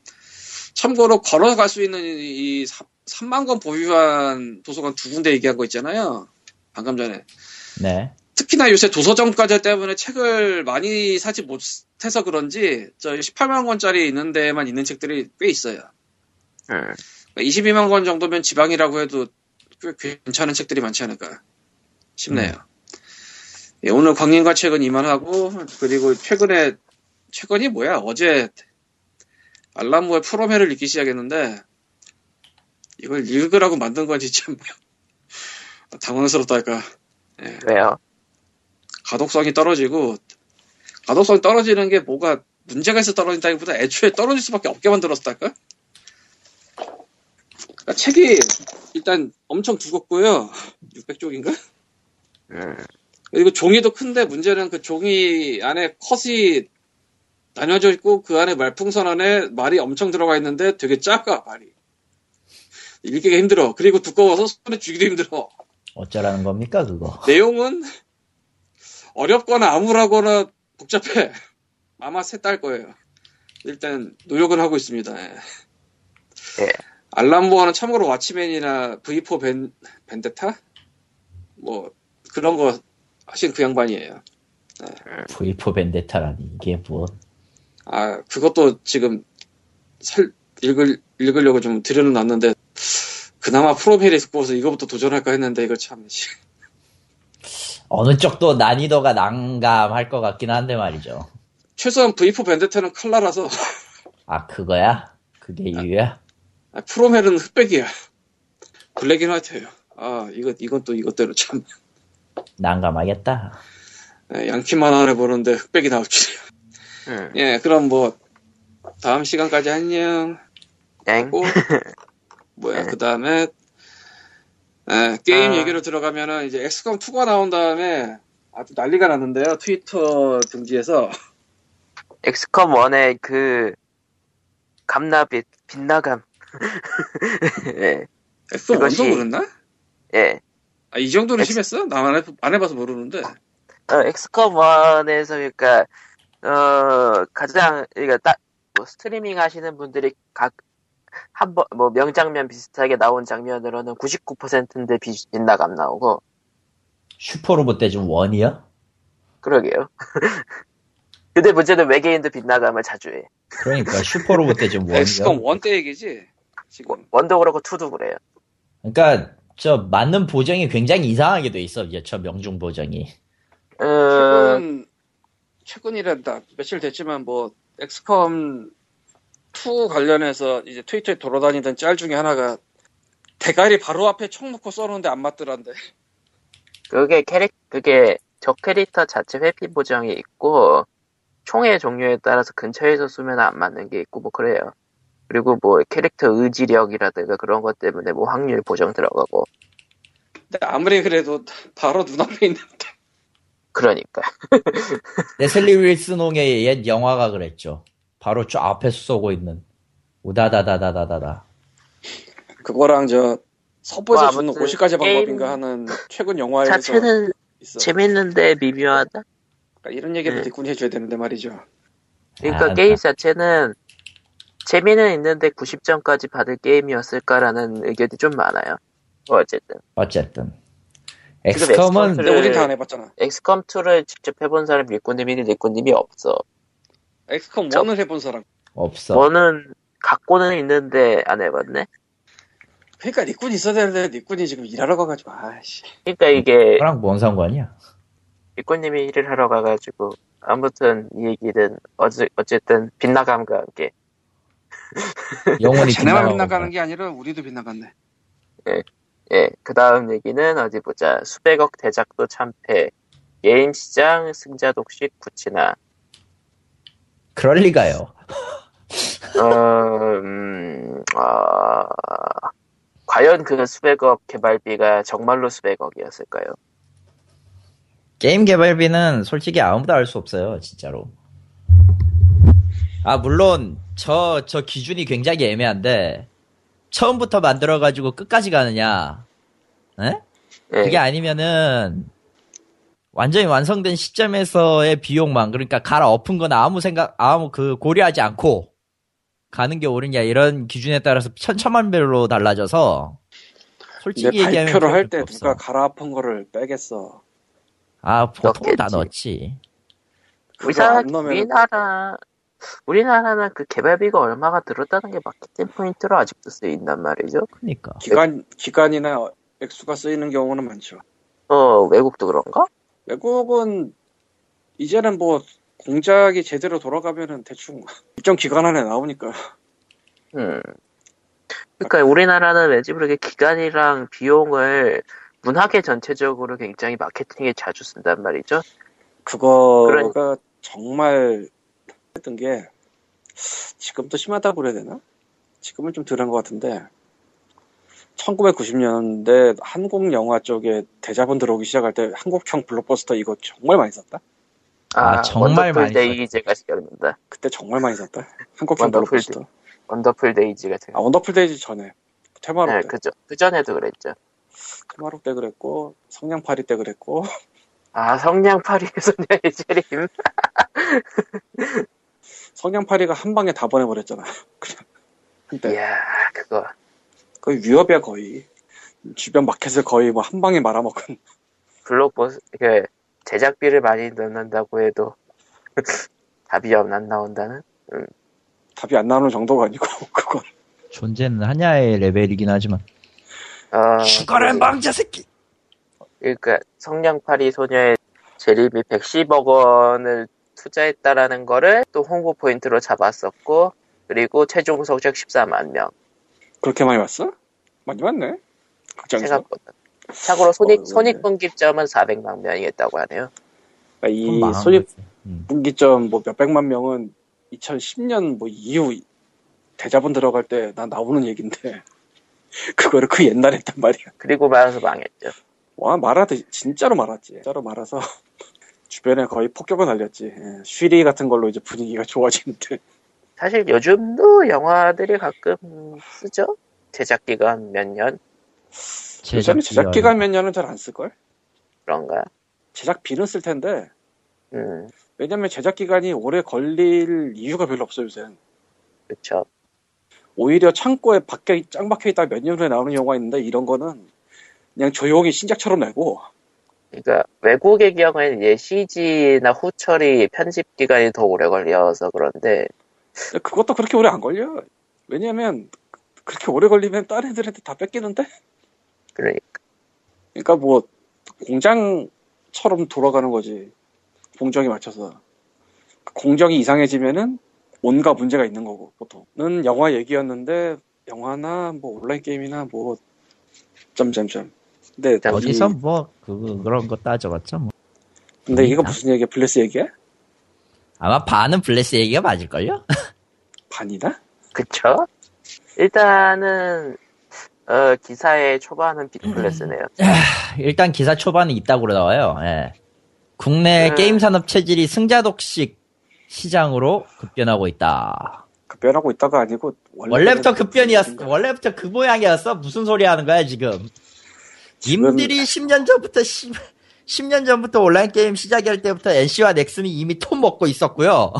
참고로 걸어갈 수 있는 이 3만 권 보유한 도서관 두 군데 얘기한 거 있잖아요. 방금 전에. 네. 특히나 요새 도서정가제 때문에 책을 많이 사지 못해서 그런지 저 18만 권짜리 있는 데만 있는 책들이 꽤 있어요. 음. 22만 권 정도면 지방이라고 해도 꽤 괜찮은 책들이 많지 않을까 싶네요. 예, 오늘 광림과 책은 이만하고 그리고 최근에 최근이 뭐야? 어제 알람모의 프로메를 읽기 시작했는데 이걸 읽으라고 만든 건지 참 (laughs) 당황스럽달까. 왜요? 가독성이 떨어지고 가독성이 떨어지는 게 뭐가 문제가 있어 떨어진다기보다 애초에 떨어질 수밖에 없게 만들었달까? 그러니까 책이 일단 엄청 두껍고요. 600쪽인가? 음, 그리고 종이도 큰데 문제는 그 종이 안에 컷이 나뉘어져 있고 그 안에 말풍선 안에 말이 엄청 들어가 있는데 되게 작아 말이 읽기가 힘들어 그리고 두꺼워서 손에 쥐기도 힘들어 어쩌라는 겁니까 그거? 내용은 어렵거나 암울하거나 복잡해. (laughs) 아마 셋딸 거예요. 일단 노력은 하고 있습니다. 예. 예. 알람보아는 참고로 와치맨이나 V4 벤, 벤데타? 뭐 그런 거 하신 그 양반이에요. V4 벤데타라니 이게 뭐 아, 그것도 지금 살, 읽을, 읽으려고 좀 들여놨는데, 그나마 From Hell 들고서 이거부터 도전할까 했는데, 이거 참, 씨. 어느 쪽도 난이도가 난감할 것 같긴 한데 말이죠. 최소한 V4 벤데타는 칼라라서, 아 그거야? 그게 이유야? 아, From Hell은 흑백이야. black and white예요 아, 이거, 이건 또 이것대로 참, 난감하겠다. 예, 양키 만화 보는데 흑백이 나올 줄이야. 음, 예, 그럼 뭐, 다음 시간까지 안녕. 땡. 뭐야, 그 다음에, 예, 게임 아. 얘기로 들어가면은, 이제 XCOM 2가 나온 다음에, 아주 난리가 났는데요. 트위터 등지에서. (laughs) XCOM 1의 그, 감나빛, 빛나감. (laughs) 예, XCOM 그것이- 1도 그랬나? 예. 아, 이 정도로 엑스- 심했어? 나안 해, 안 해봐서 모르는데. 어, XCOM 1에서, 그니까, 어, 가장, 그니까, 딱, 뭐, 스트리밍 하시는 분들이 각, 한 번, 뭐, 명장면 비슷하게 나온 장면으로는 99%인데 빛나감 나오고, 슈퍼로봇 대전 one이야? 그러게요. (laughs) 근데 문제는 외계인도 빛나감을 자주 해. 그러니까 슈퍼로봇 대전 (laughs) one이야. XCOM 1때 얘기지? 지금. one도 그렇고 two도 그래요. 그러니까 저 맞는 보정이 굉장히 이상하게 돼 있어. 저 명중 보정이. 어, 최근, 최근이란다. 며칠 됐지만 뭐, XCOM 2 관련해서 이제 트위터에 돌아다니던 짤 중에 하나가, 대가리 바로 앞에 총 놓고 쏘는데 안 맞더란데. 그게 캐릭, 그게 적 캐릭터 자체 회피 보정이 있고, 총의 종류에 따라서 근처에서 쏘면 안 맞는 게 있고, 뭐, 그래요. 그리고 뭐, 캐릭터 의지력이라든가 그런 것 때문에 뭐, 확률 보정 들어가고, 근데 아무리 그래도 바로 눈앞에 있는 그러니까. 레슬리 윌슨홍의 옛 영화가 그랬죠. 바로 저 앞에서 쏘고 있는 우다다다다다다다. 그거랑 저 서부에서 뭐 주는 아무튼 50가지 방법인가 하는 최근 영화에서 자체는 있어. 재밌는데 미묘하다? 그러니까 이런 얘기를 네. 뒷군이 해줘야 되는데 말이죠. 그러니까 아, 게임 자체는 재미는 있는데 90점까지 받을 게임이었을까라는 의견이 좀 많아요. 뭐 어쨌든. 어쨌든 엑스컴은 엑스컴 근데 네. 우린 다 안 해봤잖아. 엑스컴 2를 직접 해본 사람 리꾸님이 리꾸님이 없어. 엑스컴 저- 1을 해본 사람. 없어. 뭐는 갖고는 있는데 안 해봤네. 그러니까 니꾼이 있어야 되는데 니꾼이 지금 일하러 가가지고 아씨. 그러니까 이게 그랑 뭔 상관이야? 리꾸님이 일을 하러 가가지고 아무튼 이 얘기는 어찌, 어쨌든 빛나감과 함께 영원히 (laughs) 쟤네만 빗나가는 게 아니라 우리도 빗나갔네. 예, 그 다음 얘기는 어디 보자. 수백억 대작도 참패. 게임 시장 승자 독식 구치나. 그럴 리가요. 어, 음, 아, 과연 그 수백억 개발비가 정말로 수백억이었을까요? 게임 개발비는 솔직히 아무도 알 수 없어요, 진짜로. 아, 물론, 저, 저 기준이 굉장히 애매한데, 처음부터 만들어가지고 끝까지 가느냐, 에? 예, 그게 아니면은, 완전히 완성된 시점에서의 비용만, 그러니까 갈아 엎은 거나 아무 생각, 아무 그 고려하지 않고 가는 게 옳으냐, 이런 기준에 따라서 천차만별로 달라져서, 솔직히 얘기하면. 발표를 할 때. 누가 갈아 엎은 거를 빼겠어. 아, 보통 다 넣겠지. 넣지. 그거 우리나라, 우리나라, 우리나라는 그 개발비가 얼마가 들었다는 게 마케팅 포인트로 아직도 쓰인단 말이죠. 그니까. 기간 기간이나 액수가 쓰이는 경우는 많죠. 어, 외국도 그런가? 외국은 이제는 뭐 공작이 제대로 돌아가면은 대충 (laughs) 일정 기간 안에 나오니까 음. 그러니까 우리나라는 왠지 모르게 기간이랑 비용을 문화계 전체적으로 굉장히 마케팅에 자주 쓴단 말이죠. 그거가 정말 했던 게 지금도 심하다고 그래야 되나? 지금은 좀 덜한 것 같은데 1990년대 한국 영화 쪽에 대자본 들어오기 시작할 때 한국형 블록버스터 이거 정말 많이 썼다. 아, 정말 원더풀 많이 데이즈가 생각납니다. 그때 정말 많이 썼다. 한국형 원더풀 블록버스터. 원더풀 데이즈가 생각. 아 원더풀 데이즈 전에 퇴마록 네, 때 그죠. 그 전에도 그랬죠. 테마록 때 그랬고 성냥팔이 때 그랬고 아, 성냥팔이 (laughs) 소녀의 재림. (laughs) 성냥팔이가 한 방에 다 보내버렸잖아. (laughs) 그냥 한때 이야, 그거. 거의 위협이야 거의 주변 마켓을 거의 뭐 한 방에 말아먹은 (laughs) 블록버스, 그, 제작비를 많이 넣는다고 해도 (laughs) 답이 안 나온다는? 답이 안 나오는 정도가 아니고 (laughs) 그건 존재는 하냐의 레벨이긴 하지만. 어, 죽어라, 망자 새끼! 그러니까 성냥팔이 소녀의 재림이 110억 원을 투자했다라는 거를 또 홍보 포인트로 잡았었고 그리고 최종 성적 14만 명 그렇게 많이 왔어? 많이 왔네 극장에서 생각보다 참고로 손익 어, 손익 분기점은 400만 명이었다고 하네요. 그러니까 이좀 망한 손익 거지. 음. 분기점 뭐 몇백만 명은 2010년 뭐 이후 대자본 들어갈 때 나 나오는 얘긴데 (laughs) 그거를 그 옛날에 했단 말이야 그리고 말아서 망했죠. 와 말하듯 진짜로 말았지 진짜로 말아서 (laughs) 주변에 거의 폭격을 날렸지 예, 쉬리 같은 걸로 이제 분위기가 좋아지는데 사실 요즘도 영화들이 가끔 쓰죠. 제작 기간 몇년 제작 기간 몇 년은 잘 안 쓸걸 그런가. 제작비는 쓸 텐데 음, 왜냐면 제작 기간이 오래 걸릴 이유가 별로 없어요 요새는 그렇죠. 오히려 창고에 박혀, 짱 박혀 있다 몇 년 후에 나오는 영화 있는데 이런 거는 그냥 조용히 신작처럼 내고 그러니까 외국의 경우에는 이제 CG나 후처리 편집 기간이 더 오래 걸려서 그런데 그것도 그렇게 오래 안 걸려. 왜냐면 그렇게 오래 걸리면 다른 애들한테 다 뺏기는데. 그러니까 그러니까 뭐 공장처럼 돌아가는 거지. 공정에 맞춰서. 공정이 이상해지면은 온갖 문제가 있는 거고 보통은 영화 얘기였는데 영화나 뭐 온라인 게임이나 뭐 점점점. 근데 자, 어디서 이- 뭐, 그, 그런 거 따져봤죠, 뭐. 근데 이거 재밌다. 무슨 얘기야? 블레스 얘기야? 아마 반은 블레스 얘기가 맞을걸요? 반이다? (laughs) 그쵸? 일단은 어, 기사의 초반은 빅플래스네요. 일단 기사 초반에 있다고 나와요. 예. 국내 음. 게임 산업 체질이 승자독식 시장으로 급변하고 있다. 급변하고 있다가 아니고 원래부터 급변이었어. 원래부터 그 모양이었어. 무슨 소리 하는 거야, 지금? 지금- 님들이 10년 전부터 10, 10년 전부터 온라인 게임 시작할 때부터 NC와 넥슨이 이미 톱 먹고 있었고요.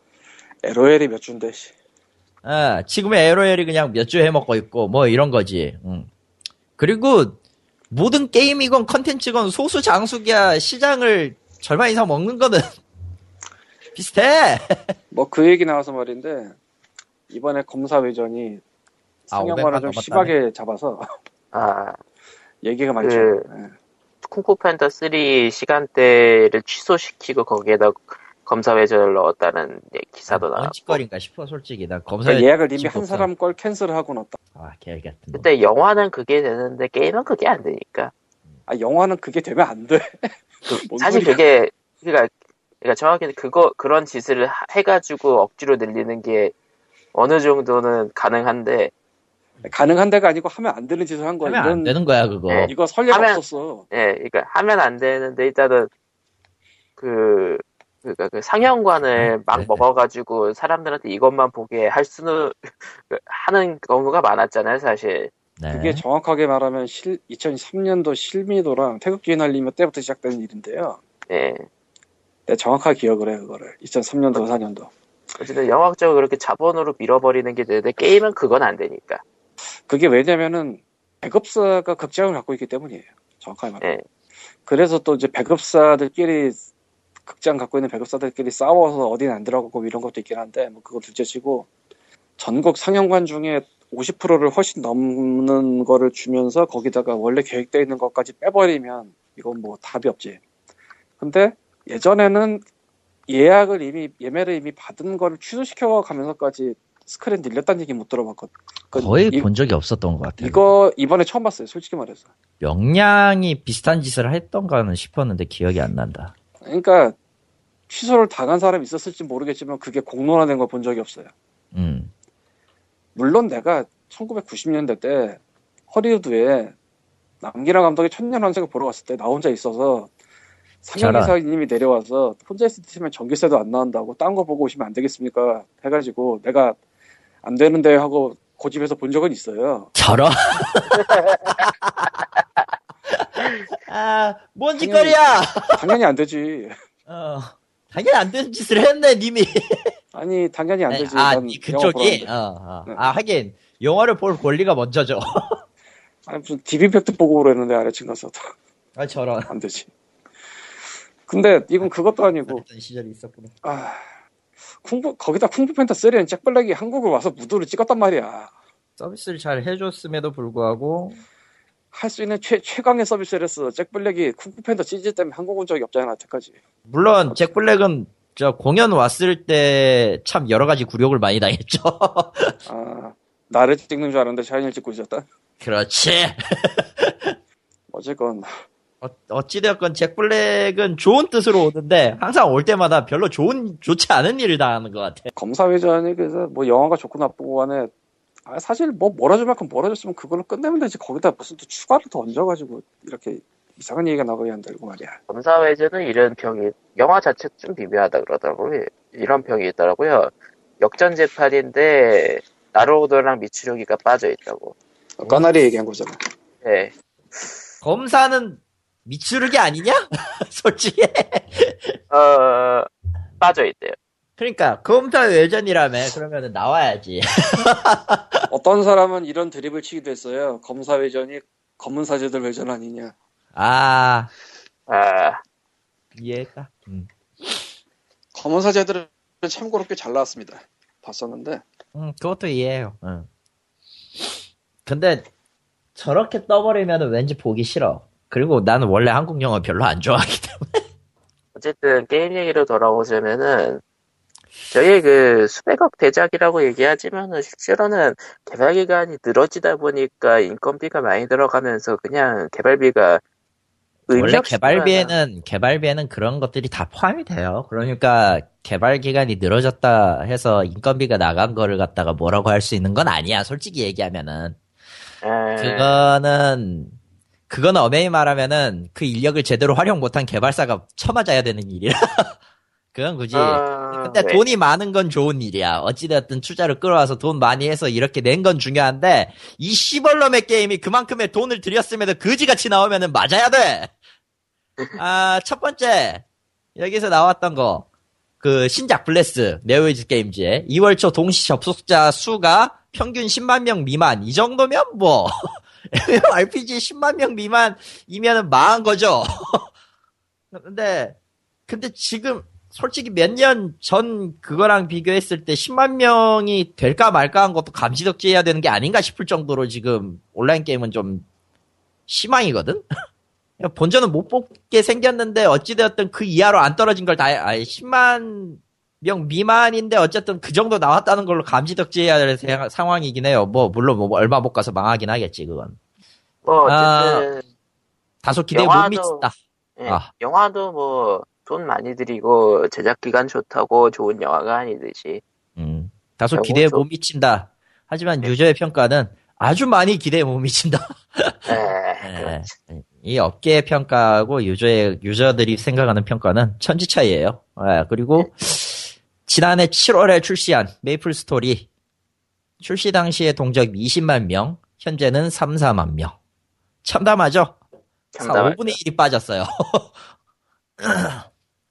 (laughs) LOL이 몇 주인데 씨. 예, 지금의 LOL이 그냥 몇 주 해먹고 있고, 뭐 이런 거지. 음. 그리고 모든 게임이건 컨텐츠건 소수 장수기야 시장을 절반 이상 먹는 거는 (laughs) 비슷해. (laughs) 뭐 그 얘기 나와서 말인데 이번에 검사 외전이 아, 상영관을 500만 좀. 심하게 잡아서 아, 얘기가 많죠. 그- 예. 쿵푸 팬더 3 시간대를 취소시키고 거기에다 검사 외전을 넣었다는 예, 기사도 나왔고 런치거리인가 싶어, 솔직히. 나 검사 그러니까 예약을 이미 한 사람 걸 캔슬하고 넣었다. 아, 개 같은 거. 근데 영화는 그게 되는데 게임은 그게 안 되니까 아 영화는 그게 되면 안 돼. (laughs) 뭔 사실 소리야. 그게 그러니까, 그러니까 정확히 그거 그런 짓을 하- 해가지고 억지로 늘리는 게 어느 정도는 가능한데 가능한 데가 아니고 하면 안 되는 짓을 한 거야. 하면 이건 안 되는 거야, 그거. 네. 이거 설례가 하면- 없었어. 예, 그러니까 하면 안 되는데 일단은 그 그러니까 그 상영관을 막 네. 먹어가지고 사람들한테 이것만 보게 할 수는 (laughs) 하는 경우가 많았잖아요, 사실. 네. 그게 정확하게 말하면 실, 2003년도 실미도랑 태극기 날리며 때부터 시작된 일인데요. 예. 내가 정확하게 기억을 해 그거를. 2003년도 4년도. 어쨌든 영화적으로 그렇게 자본으로 밀어버리는 게 되는데 게임은 그건 안 되니까. 그게 왜냐면은 배급사가 극장을 갖고 있기 때문이에요. 정확하게 말하면. 예. 그래서 또 이제 배급사들끼리 극장 갖고 있는 배급사들끼리 싸워서 어디는 안 들어가고 이런 것도 있긴 한데 뭐 그거 둘째치고 전국 상영관 중에 50%를 훨씬 넘는 거를 주면서 거기다가 원래 계획되어 있는 것까지 빼버리면 이건 뭐 답이 없지. 근데 예전에는 예약을 이미 예매를 이미 받은 거를 취소시켜 가면서까지 스크린 늘렸다는 얘기 못 들어봤거든. 거의 이, 본 적이 없었던 것 같아요. 이거 이번에 처음 봤어요. 솔직히 말해서. 명량이 비슷한 짓을 했던가는 싶었는데 기억이 안 난다. 그러니까 취소를 당한 사람이 있었을지 모르겠지만 그게 공론화된 걸 본 적이 없어요. 음. 물론 내가 1990년대 때 허리우드에 남기라 감독의 천년왕색을 보러 갔을 때 나 혼자 있어서 저런. 상영기사님이 내려와서 혼자 있을 때면 전기세도 안 나온다고 딴 거 보고 오시면 안 되겠습니까 해가지고 내가 안 되는데 하고 고집해서 본 적은 있어요 저런. (laughs) 아, 뭔 짓거리야! 당연히 안 되지 어, 당연히 안 되는 짓을 했네, 님이. 아니 당연히 안 되지 아, 난니 영화 그쪽이? 어, 어. 네. 아, 하긴, 영화를 볼 권리가 먼저죠. (laughs) 아니 무슨 디비팩트 보고 그랬는데 아래층 가서 아, 저런. 안 되지 근데 이건 그것도 아니고 시절이 있었구나. 아, 쿵푸, 거기다 쿵푸 팬터 3는 잭블랙이 한국을 와서 무도를 찍었단 말이야. 서비스를 잘 해줬음에도 불구하고, 할 수 있는 최, 최강의 서비스를 했어. 잭블랙이 쿵푸 팬터 CG 때문에 한국 온 적이 없잖아, 여태까지. 물론, 잭 블랙은, 저, 공연 왔을 때, 참 여러 가지 굴욕을 많이 당했죠. (laughs) 아, 나를 찍는 줄 알았는데 샤이니를 찍고 있었다. 그렇지. (laughs) 어쨌건, 어, 어찌되었건 잭 블랙은 좋은 뜻으로 오는데 항상 올 때마다 별로 좋은 좋지 않은 일을 당하는 것 같아. 검사회전이 그래서 뭐 영화가 좋고 나쁘고 간에, 아, 사실 뭐 몰아줄 만큼 몰아줬으면 그걸로 끝내면 되지. 거기다 무슨 또 추가를 더 얹어가지고, 이렇게 이상한 얘기가 나오게 한다고 말이야. 검사회전은 이런 평이 영화 자체 좀 비묘하다 그러더라고요. 이런 평이 있더라고요. 역전 재판인데 나로우드랑 미츠루기가 빠져 있다고. 까나리 얘기한 거잖아. 네. 검사는 미추르기 아니냐? (laughs) 솔직히. 어 빠져 있대요. 그러니까 검사 외전이라며 그러면 나와야지. (laughs) 어떤 사람은 이런 드립을 치기도 했어요. 검사회전이 검은 사제들 회전 아니냐. 아 아 이해가. 음. 검은 사제들은 참고로 꽤 잘 나왔습니다. 봤었는데 음, 그것도 이해해요. 응. 근데 저렇게 떠버리면 왠지 보기 싫어. 그리고 나는 원래 한국 영화 별로 안 좋아하기 때문에. 어쨌든 게임 얘기로 돌아오자면은 저희 그 수백억 대작이라고 얘기하지만은 실제로는 개발 기간이 늘어지다 보니까 인건비가 많이 들어가면서 그냥 개발비가 원래 개발비에는 개발비에는 그런 것들이 다 포함이 돼요. 그러니까 개발 기간이 늘어졌다 해서 인건비가 나간 거를 갖다가 뭐라고 할 수 있는 건 아니야. 솔직히 얘기하면은 들어가나. 에, 그거는 그거는 엄연히 말하면은 그 인력을 제대로 활용 못한 개발사가 쳐맞아야 되는 일이라. (laughs) 그건 굳이. 어, 근데 왜? 돈이 많은 건 좋은 일이야. 어찌됐든 투자를 끌어와서 돈 많이 해서 이렇게 낸 건 중요한데, 이 시벌놈의 게임이 그만큼의 돈을 들였음에도 그지같이 나오면은 맞아야 돼! 아, 첫 번째, 여기서 나왔던 거, 그, 신작 블레스, 네오위즈 게임즈의 2월 초 동시 접속자 수가 평균 10만 명 미만, 이 정도면 뭐, (laughs) (laughs) RPG 10만 명 미만이면은 망한 거죠. (laughs) 근데, 근데 지금, 솔직히 몇 년 전 그거랑 비교했을 때 10만 명이 될까 말까 한 것도 감지덕지해야 되는 게 아닌가 싶을 정도로 지금 온라인 게임은 좀 희망이거든? (laughs) 본전은 못 뽑게 생겼는데 어찌되었든 그 이하로 안 떨어진 걸 다, 아예 10만 명 미만인데 어쨌든 그 정도 나왔다는 걸로 감지덕지해야 될 세- 상황이긴 해요. 뭐, 물론 뭐 얼마 못 가서 망하긴 하겠지, 그건. 뭐 아, 어쨌든 다소 기대에 못 미친다. 예, 아. 영화도 뭐 돈 많이 들이고 제작 기간 좋다고 좋은 영화가 아니듯이 음, 다소 뭐 기대에 좀- 못 미친다. 하지만 유저의 평가는 아주 많이 기대에 못 미친다. 에, 예. (laughs) 이 업계의 평가하고 유저의 유저들이 생각하는 평가는 천지 차이예요. 예, 그리고 지난해 7월에 출시한 메이플 스토리 출시 당시에 동적 20만 명, 현재는 3, 4만 명. 참담하죠? 참담하죠. 5분의 1이 빠졌어요.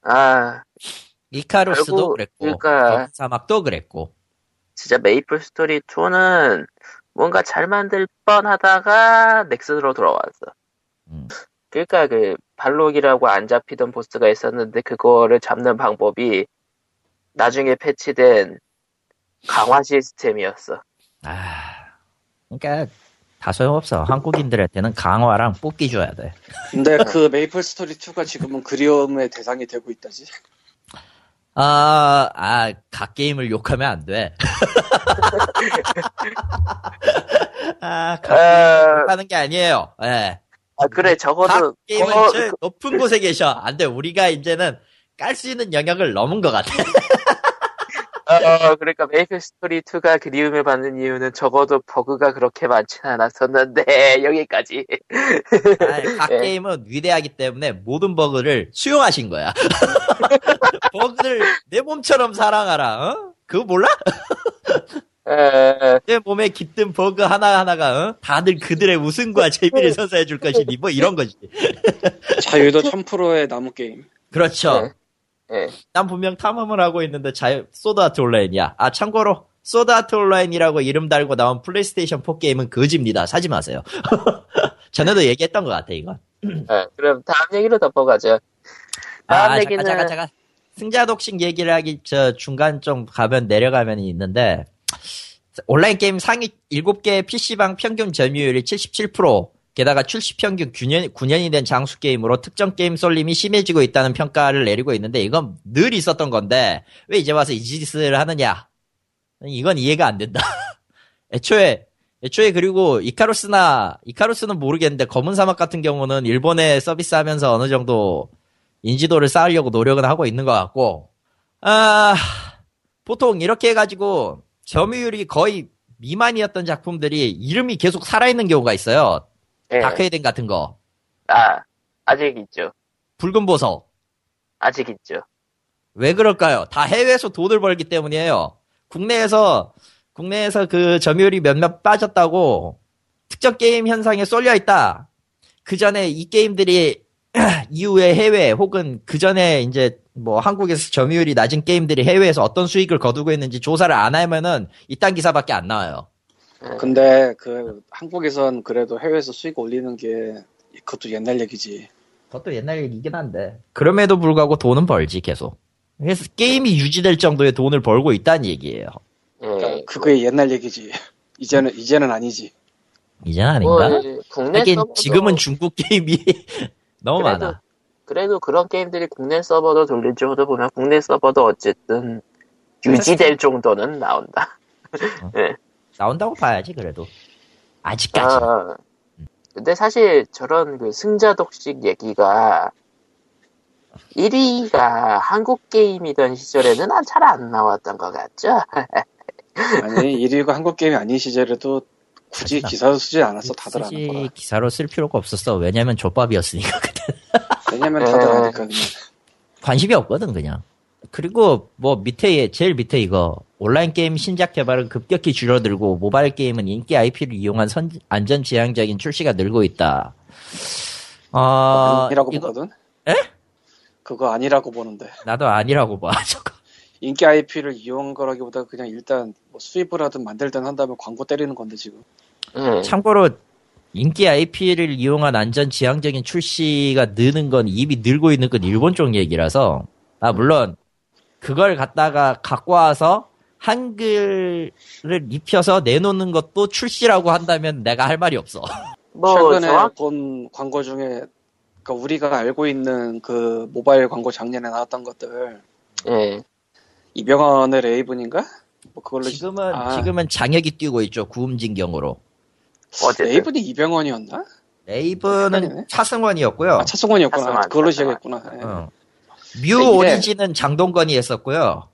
아 (laughs) 이카루스도 그랬고, 그러니까- 사막도 그랬고. 진짜 메이플 스토리 2는 뭔가 잘 만들 뻔 하다가 넥슨으로 돌아왔어. 음. 그러니까 그 발록이라고 안 잡히던 보스가 있었는데 그거를 잡는 방법이 나중에 패치된 강화 시스템이었어. 아, 그러니까 다 소용없어. 한국인들한테는 강화랑 뽑기 줘야 돼. 근데 그 메이플 스토리 2가 지금은 그리움의 대상이 되고 있다지. 아, 아, God 게임을 욕하면 안 돼. (laughs) 아, God 아, 게임 욕하는 게 아니에요. 예. 아, 그래, 적어도, God 게임은 거- 제일 높은 곳에 계셔. 안 돼. 우리가 이제는 깔 수 있는 영역을 넘은 것 같아. (laughs) 어, 그러니까 메이플 스토리 2가 그리움을 받는 이유는 적어도 버그가 그렇게 많진 않았었는데 (laughs) 여기까지. 아니, (laughs) God 예. 게임은 위대하기 때문에 모든 버그를 수용하신 거야. 버그를 내 몸처럼 사랑하라. 어? 그거 몰라? 에, 내 몸에 깃든 버그 하나하나가 어? 다들 그들의 웃음과 재미를 선사해 줄 것이니 뭐 이런 거지. 자유도 1000%의 나무 게임. 그렇죠. 네. 예. 난 분명 탐험을 하고 있는데 자유 소드 아트 온라인이야. 아 참고로 소드 아트 온라인이라고 이름 달고 나온 플레이스테이션 4 게임은 거지입니다. 사지 마세요. (laughs) 전에도 얘기했던 것 같아 이건. 어, 그럼 다음 얘기로 덮어가죠. 다음 아 얘기는 잠깐 잠깐 잠깐. 승자 독식 얘기를 하기 저 중간 좀 가면 내려가면 있는데 온라인 게임 상위 7개 PC방 평균 점유율이 77%. 게다가 출시 평균 9년, 9년이 된 장수 게임으로 특정 게임 쏠림이 심해지고 있다는 평가를 내리고 있는데 이건 늘 있었던 건데 왜 이제 와서 이 짓을 하느냐? 이건 이해가 안 된다. (laughs) 애초에 애초에 그리고 이카루스나 이카루스는 모르겠는데 검은 사막 같은 경우는 일본에 서비스하면서 어느 정도 인지도를 쌓으려고 노력은 하고 있는 것 같고 아 보통 이렇게 해가지고 점유율이 거의 미만이었던 작품들이 이름이 계속 살아있는 경우가 있어요. 예. 다크헤덴 같은 거, 아, 아직 있죠. 붉은 보석. 아직 있죠. 왜 그럴까요? 다 해외에서 돈을 벌기 때문이에요. 국내에서 국내에서 그 점유율이 몇몇 빠졌다고 특정 게임 현상에 쏠려 있다. 그 전에 이 게임들이 (clears throat) 이후에 해외 혹은 그 전에 이제 뭐 한국에서 점유율이 낮은 게임들이 해외에서 어떤 수익을 거두고 있는지 조사를 안 하면은 이딴 기사밖에 안 나와요. 근데 그 한국에선 그래도 해외에서 수익 올리는 게 그것도 옛날 얘기지. 그것도 옛날 얘기긴 한데. 그럼에도 불구하고 돈은 벌지 계속. 그래서 게임이 유지될 정도의 돈을 벌고 있다는 얘기예요. 예. 그러니까 그게 옛날 얘기지. 이제는 이제는 아니지. 이제는 뭐, 아닌가? 국내 하긴 지금은 중국 게임이 (laughs) 너무 그래도- 많아. 그래도 그런 게임들이 국내 서버도 돌릴 정도 보면 국내 서버도 어쨌든 유지될 정도는 나온다. (laughs) 나온다고 봐야지 그래도. 아직까지. 아, 근데 사실 저런 그 승자 독식 얘기가 1위가 한국 게임이던 시절에는 잘 안 나왔던 것 같죠? (laughs) 아니 1위가 한국 게임이 아닌 시절에도 굳이. 기사로 쓰지 않았어 다들 아는 굳이 거라. 기사로 쓸 필요가 없었어. 왜냐면 족밥이었으니까. 그때. 왜냐면 다들 에. 아니까 그냥. 관심이 없거든 그냥. 그리고 뭐 밑에 제일 밑에 이거 온라인 게임 신작 개발은 급격히 줄어들고 모바일 게임은 인기 IP를 이용한 선- 안전 지향적인 출시가 늘고 있다. 어, 아니라고 이거 보거든. 에? 그거 아니라고 보는데 나도 아니라고 봐. (laughs) 저거. 인기 IP를 이용한 거라기보다 그냥 일단 뭐 수입을 하든 만들든 한다면 광고 때리는 건데 지금. 응. 참고로 인기 IP를 이용한 안전 지향적인 출시가 느는 건 이미 늘고 있는 건 일본 쪽 얘기라서 아 물론 그걸 갖다가 갖고 와서 한글을 입혀서 내놓는 것도 출시라고 한다면 내가 할 말이 없어. (laughs) 뭐 최근에 정확 본 광고 중에 그러니까 우리가 알고 있는 그 모바일 광고 작년에 나왔던 것들 예. 이병헌의 레이븐인가? 뭐 그걸로 지금은 아, 지금은 장혁이 뛰고 있죠 구음진경으로. 어쨌든 레이븐이 이병헌이었나? 헷갈리네. 차승원이었고요. 아 차승원이었구나. 차승원, 그걸로 차승원. 시작했구나. 예. 어. 뮤 이게- 오리진은 장동건이 했었고요.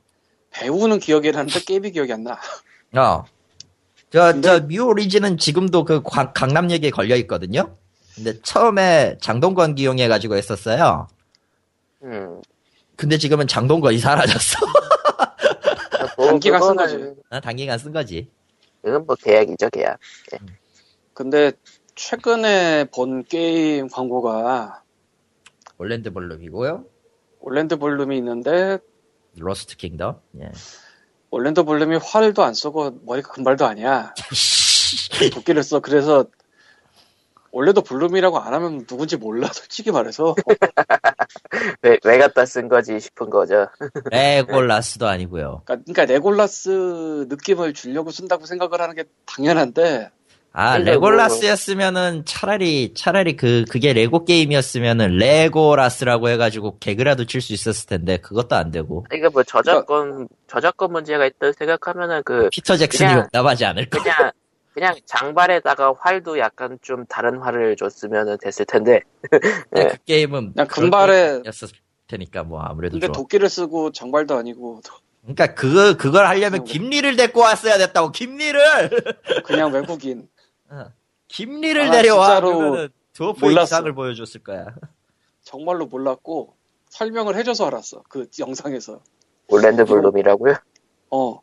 배우는 기억이 나는데 게임이 기억이 안 나. 어. 저, 근데- 저, 뮤 오리진은 지금도 그 강- 강남역에 걸려 있거든요? 근데 처음에 장동건 기용해가지고 했었어요. 음. 근데 지금은 장동건이 사라졌어. 뭐 단기간 쓴 거지. 아, 단기간 쓴 거지. 이건 뭐 계약이죠 계약. 근데 최근에 본 게임 광고가 올랜도 블룸이고요. 올랜도 블룸이 있는데 로스트 킹덤. 예. 올랜도 블룸이 활도 안 쓰고 머리가 금발도 아니야. (laughs) 도끼를 써. 그래서 올랜도 블룸이라고 안 하면 누군지 몰라. 솔직히 말해서. 왜, 왜 갖다 쓴 거지 싶은 거죠. (laughs) 레골라스도 아니고요. 그러니까, 그러니까 레골라스 느낌을 주려고 쓴다고 생각을 하는 게 당연한데 아, 그러니까 레골라스였으면은 차라리, 차라리 그, 그게 레고 게임이었으면은 레고라스라고 해가지고 개그라도 칠 수 있었을 텐데, 그것도 안 되고. 그러니까 뭐 저작권 저작권 문제가 있다 생각하면은 그 피터 잭슨이 그냥- 용납하지 않을까? 그냥 그냥 장발에다가 활도 약간 좀 다른 활을 줬으면 됐을 텐데 근데 그 게임은. 그냥 금발에- 였을 테니까 뭐 아무래도 근데 좋아. 도끼를 쓰고 장발도 아니고 그러니까 그거, 그걸 하려면 김리를 데리고 왔어야 됐다고, 김리를! 그냥 외국인. 김리를 아, 데려와! 진짜로 그러면은 몰랐어. 이상을 보여줬을 거야. 정말로 몰랐고 설명을 해줘서 알았어. 그 영상에서. 올랜드 블룸이라고요? 어.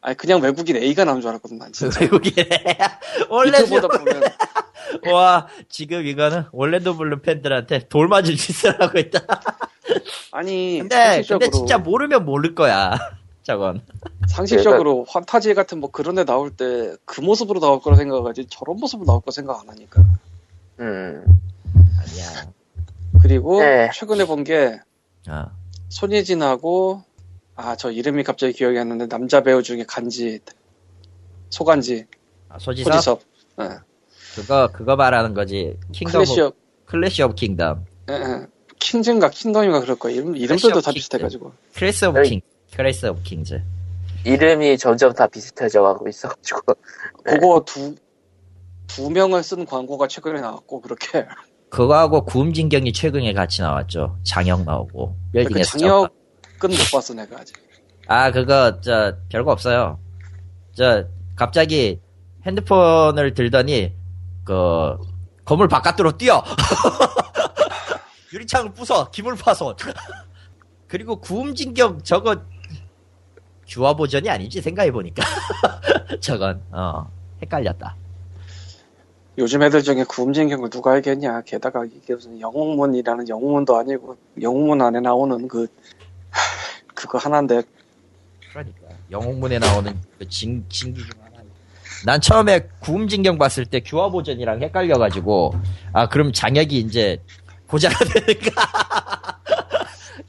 아니 그냥 외국인 A가 나온 줄 알았거든 난 진짜. 원래 (laughs) 유튜브다 보면 (laughs) 와 지금 이거는 올랜도 블룸 팬들한테 돌 맞을 짓을 하고 있다. 아니 근데 상식적으로 근데 진짜 모르면 모를 거야. 저건. 상식적으로 환타지 같은 뭐 그런 데 나올 때 그 모습으로 나올 거라 생각하지 저런 모습으로 나올 거 생각 안 하니까. 음. 아니야. 그리고 네. 최근에 본게 어. 손예진하고 아 저 이름이 갑자기 기억이 안 나는데 남자 배우 중에 간지 소간지 아, 소지섭 소지섭 예. 그거 그거 말하는 거지. 킹덤 클래시 오브, 업 클래시 오브 킹덤. 예, 예. 킹즈인가 킹덤인가 그럴 거야 이름, 이름들도 다 킹. 비슷해가지고 클래시 오브 에 클래시 오브 킹즈. 이름이 점점 다 비슷해져 가고 있어가지고 (laughs) 그거 두 두 명을 쓴 광고가 최근에 나왔고 그렇게 그거하고 구음진경이 최근에 같이 나왔죠. 장혁 나오고. 그 장혁은 못 봤어 내가 아직 아, 그거, 저, 별거 없어요. 저, 갑자기 핸드폰을 들더니, 그, 건물 바깥으로 뛰어! (laughs) 유리창을 부숴! 기물 파손! (laughs) 그리고 구음진경 저거, 주화 버전이 아니지, 생각해보니까. (laughs) 저건, 어, 헷갈렸다. 요즘 애들 중에 구음진경을 누가 알겠냐 게다가 이게 무슨 영웅문이라는 영웅문도 아니고 영웅문 안에 나오는 그 하, (laughs) 그거 하나인데 그러니까. 영웅문에 나오는 그 진, 진기 중 하나. 난 처음에 구음진경 봤을 때 규화 버전이랑 헷갈려가지고, 아, 그럼 장혁이 이제 고자가 (laughs) 되는가?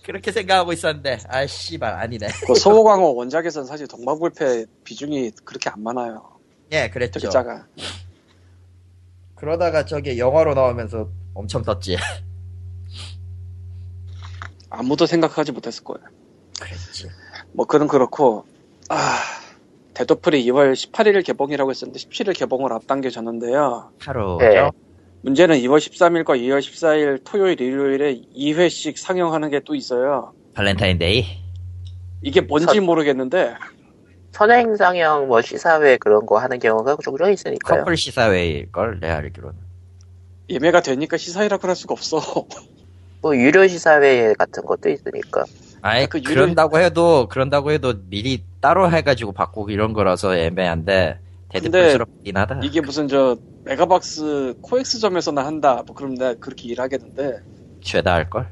그렇게 생각하고 있었는데, 아, 씨발, 아니네. 그 소호광호 원작에서는 사실 동방불패 비중이 그렇게 안 많아요 예, 그랬죠. 되게 작아 그러다가 저게 영화로 나오면서 엄청 떴지. (laughs) 아무도 생각하지 못했을 거예요 그랬지. 뭐 그건 그렇고 아 데드풀이 2월 18일 개봉이라고 했었는데 17일 개봉을 앞당겨졌는데요 하루죠? 네. 문제는 2월 13일과 2월 14일 토요일 일요일에 2회씩 상영하는 게 또 있어요 발렌타인데이? 이게 뭔지 선- 모르겠는데 선행 상영 뭐 시사회 그런 거 하는 경우가 종종 있으니까요. 커플 시사회일 걸, 내가 알기로는. 예매가 되니까 시사회라고 할 수가 없어 (laughs) 뭐 유료 시사회 같은 것도 있으니까. 아예 그 유료- 그런다고 해도 그런다고 해도 미리 따로 해가지고 바꾸고 이런 거라서 애매한데 근데 데드풀스럽긴 하다. 이게 무슨 저 메가박스 코엑스점에서나 한다 뭐 그럼 내가 그렇게 일하겠는데 죄다 할 걸.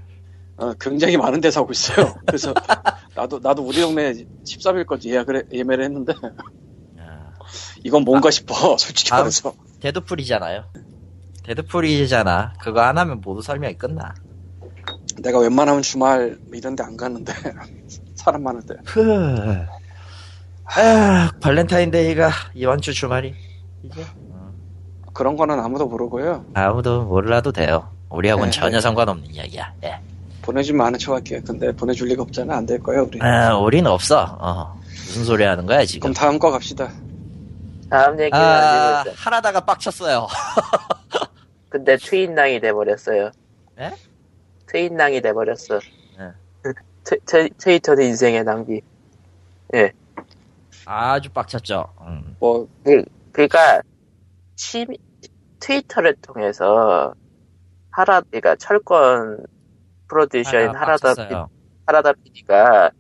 어, 굉장히 많은 데서 하고 있어요 그래서 (laughs) 나도 나도 우리 동네 13일 거지 예약을 해- 예매를 했는데 이건 뭔가 싶어 솔직히 다음- 말해서 데드풀이잖아요. 데드풀이잖아. 그거 안 하면 모두 설명이 끝나. 내가 웬만하면 주말 이런 데 안 가는데 (laughs) 사람 많은데 후. 아, 발렌타인데이가 이번 주 주말이 이제 그런 거는 아무도 모르고요 아무도 몰라도 돼요. 우리하고는 네. 전혀 상관없는 이야기야. 예. 보내주면 아는 척 할게 근데 보내줄 리가 없잖아 안 될 거예요 우리 아, 우리는 없어. 어. 무슨 소리 하는 거야 지금? 그럼 다음 거 갑시다 다음 얘기는 아, 하라다가 빡쳤어요. (laughs) 근데 트인낭이 돼버렸어요. 에? 트인낭이 돼버렸어. 네. 트, 트, 트위터는 인생의 낭비. 아주 빡쳤죠. 음. 뭐 그, 그러니까 취미, 트위터를 통해서 하라, 그러니까 철권 프로듀서인 하나 하라다 빡쳤어요. 하라다 PD가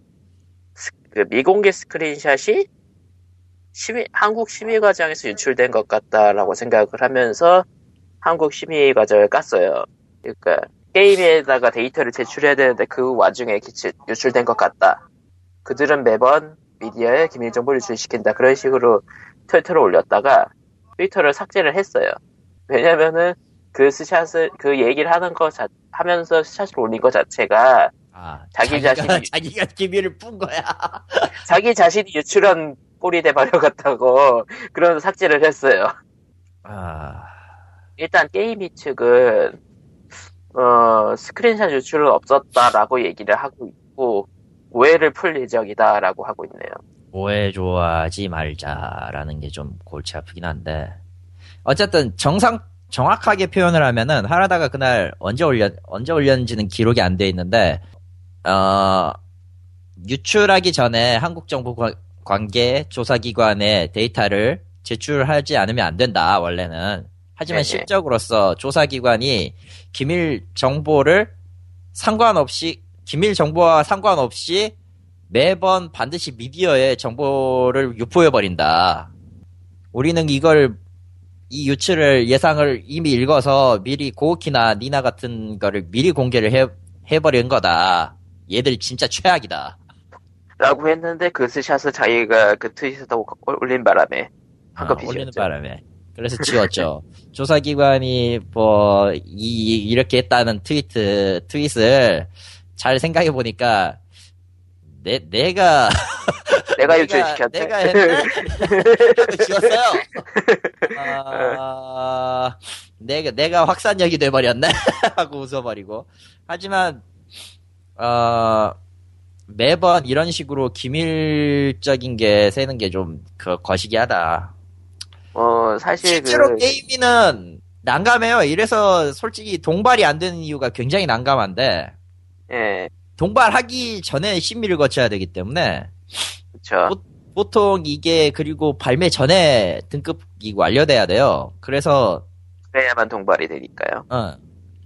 그 미공개 스크린샷이 심의, 한국 심의 과정에서 유출된 것 같다라고 생각을 하면서 한국 심의 과정을 깠어요. 그러니까 게임에다가 데이터를 제출해야 되는데 그 와중에 기출, 유출된 것 같다. 그들은 매번 미디어에 기밀 정보를 유출시킨다. 그런 식으로 트위터를 올렸다가 트위터를 삭제를 했어요. 왜냐면은 그 스샷을 그 얘기를 하는 거 자, 하면서 스샷을 올린 것 자체가 아, 자기 자신이- (laughs) 자기가 기밀을 푼 거야. (laughs) 자기 자신이 유출한 꼴이 돼버려갔다고 그러면서 삭제를 했어요. 아, 일단 게임위 측은 어, 스크린샷 유출은 없었다라고 얘기를 하고 있고 오해를 풀 예정이다라고 하고 있네요. 오해 좋아하지 말자라는 게 좀 골치 아프긴 한데 어쨌든 정상 정확하게 표현을 하면은 하라다가 그날 언제 올렸 언제 올렸는지는 기록이 안 돼 있는데 어 유출하기 전에 한국 정부 관- 관계 조사기관에 데이터를 제출하지 않으면 안 된다 원래는 하지만 네네. 실적으로서 조사기관이 기밀 정보를 상관없이 기밀 정보와 상관없이 매번 반드시 미디어에 정보를 유포해 버린다. 우리는 이걸 이 유출을 예상을 이미 읽어서 미리 고우키나 니나 같은 거를 미리 공개를 해 해버린 거다. 얘들 진짜 최악이다. 라고 했는데 그 스샷을 자기가 그 트윗에다 올린 바람에 아, 올리는. 바람에. 그래서 지웠죠. (laughs) 조사기관이 뭐, 이, 이렇게 했다는 트위트, 트윗을 잘 생각해 보니까, 내, 내가, (laughs) 내가 유출시켰네. 내가 했네? 하고 (laughs) 지웠어요. (laughs) 아, 내가, 내가 확산력이 돼버렸네? 하고 웃어버리고. 하지만, 어, 매번 이런 식으로 기밀적인 게 새는 게 좀, 그, 거시기하다. 어 사실 실제로 그 게임이는 난감해요. 이래서 솔직히 동발이 안 되는 이유가 굉장히 난감한데, 예, 동발하기 전에 심리를 거쳐야 되기 때문에, 그쵸. 보- 보통 이게 그리고 발매 전에 등급이 완료돼야 돼요. 그래서, 그래야만 동발이 되니까요. 어.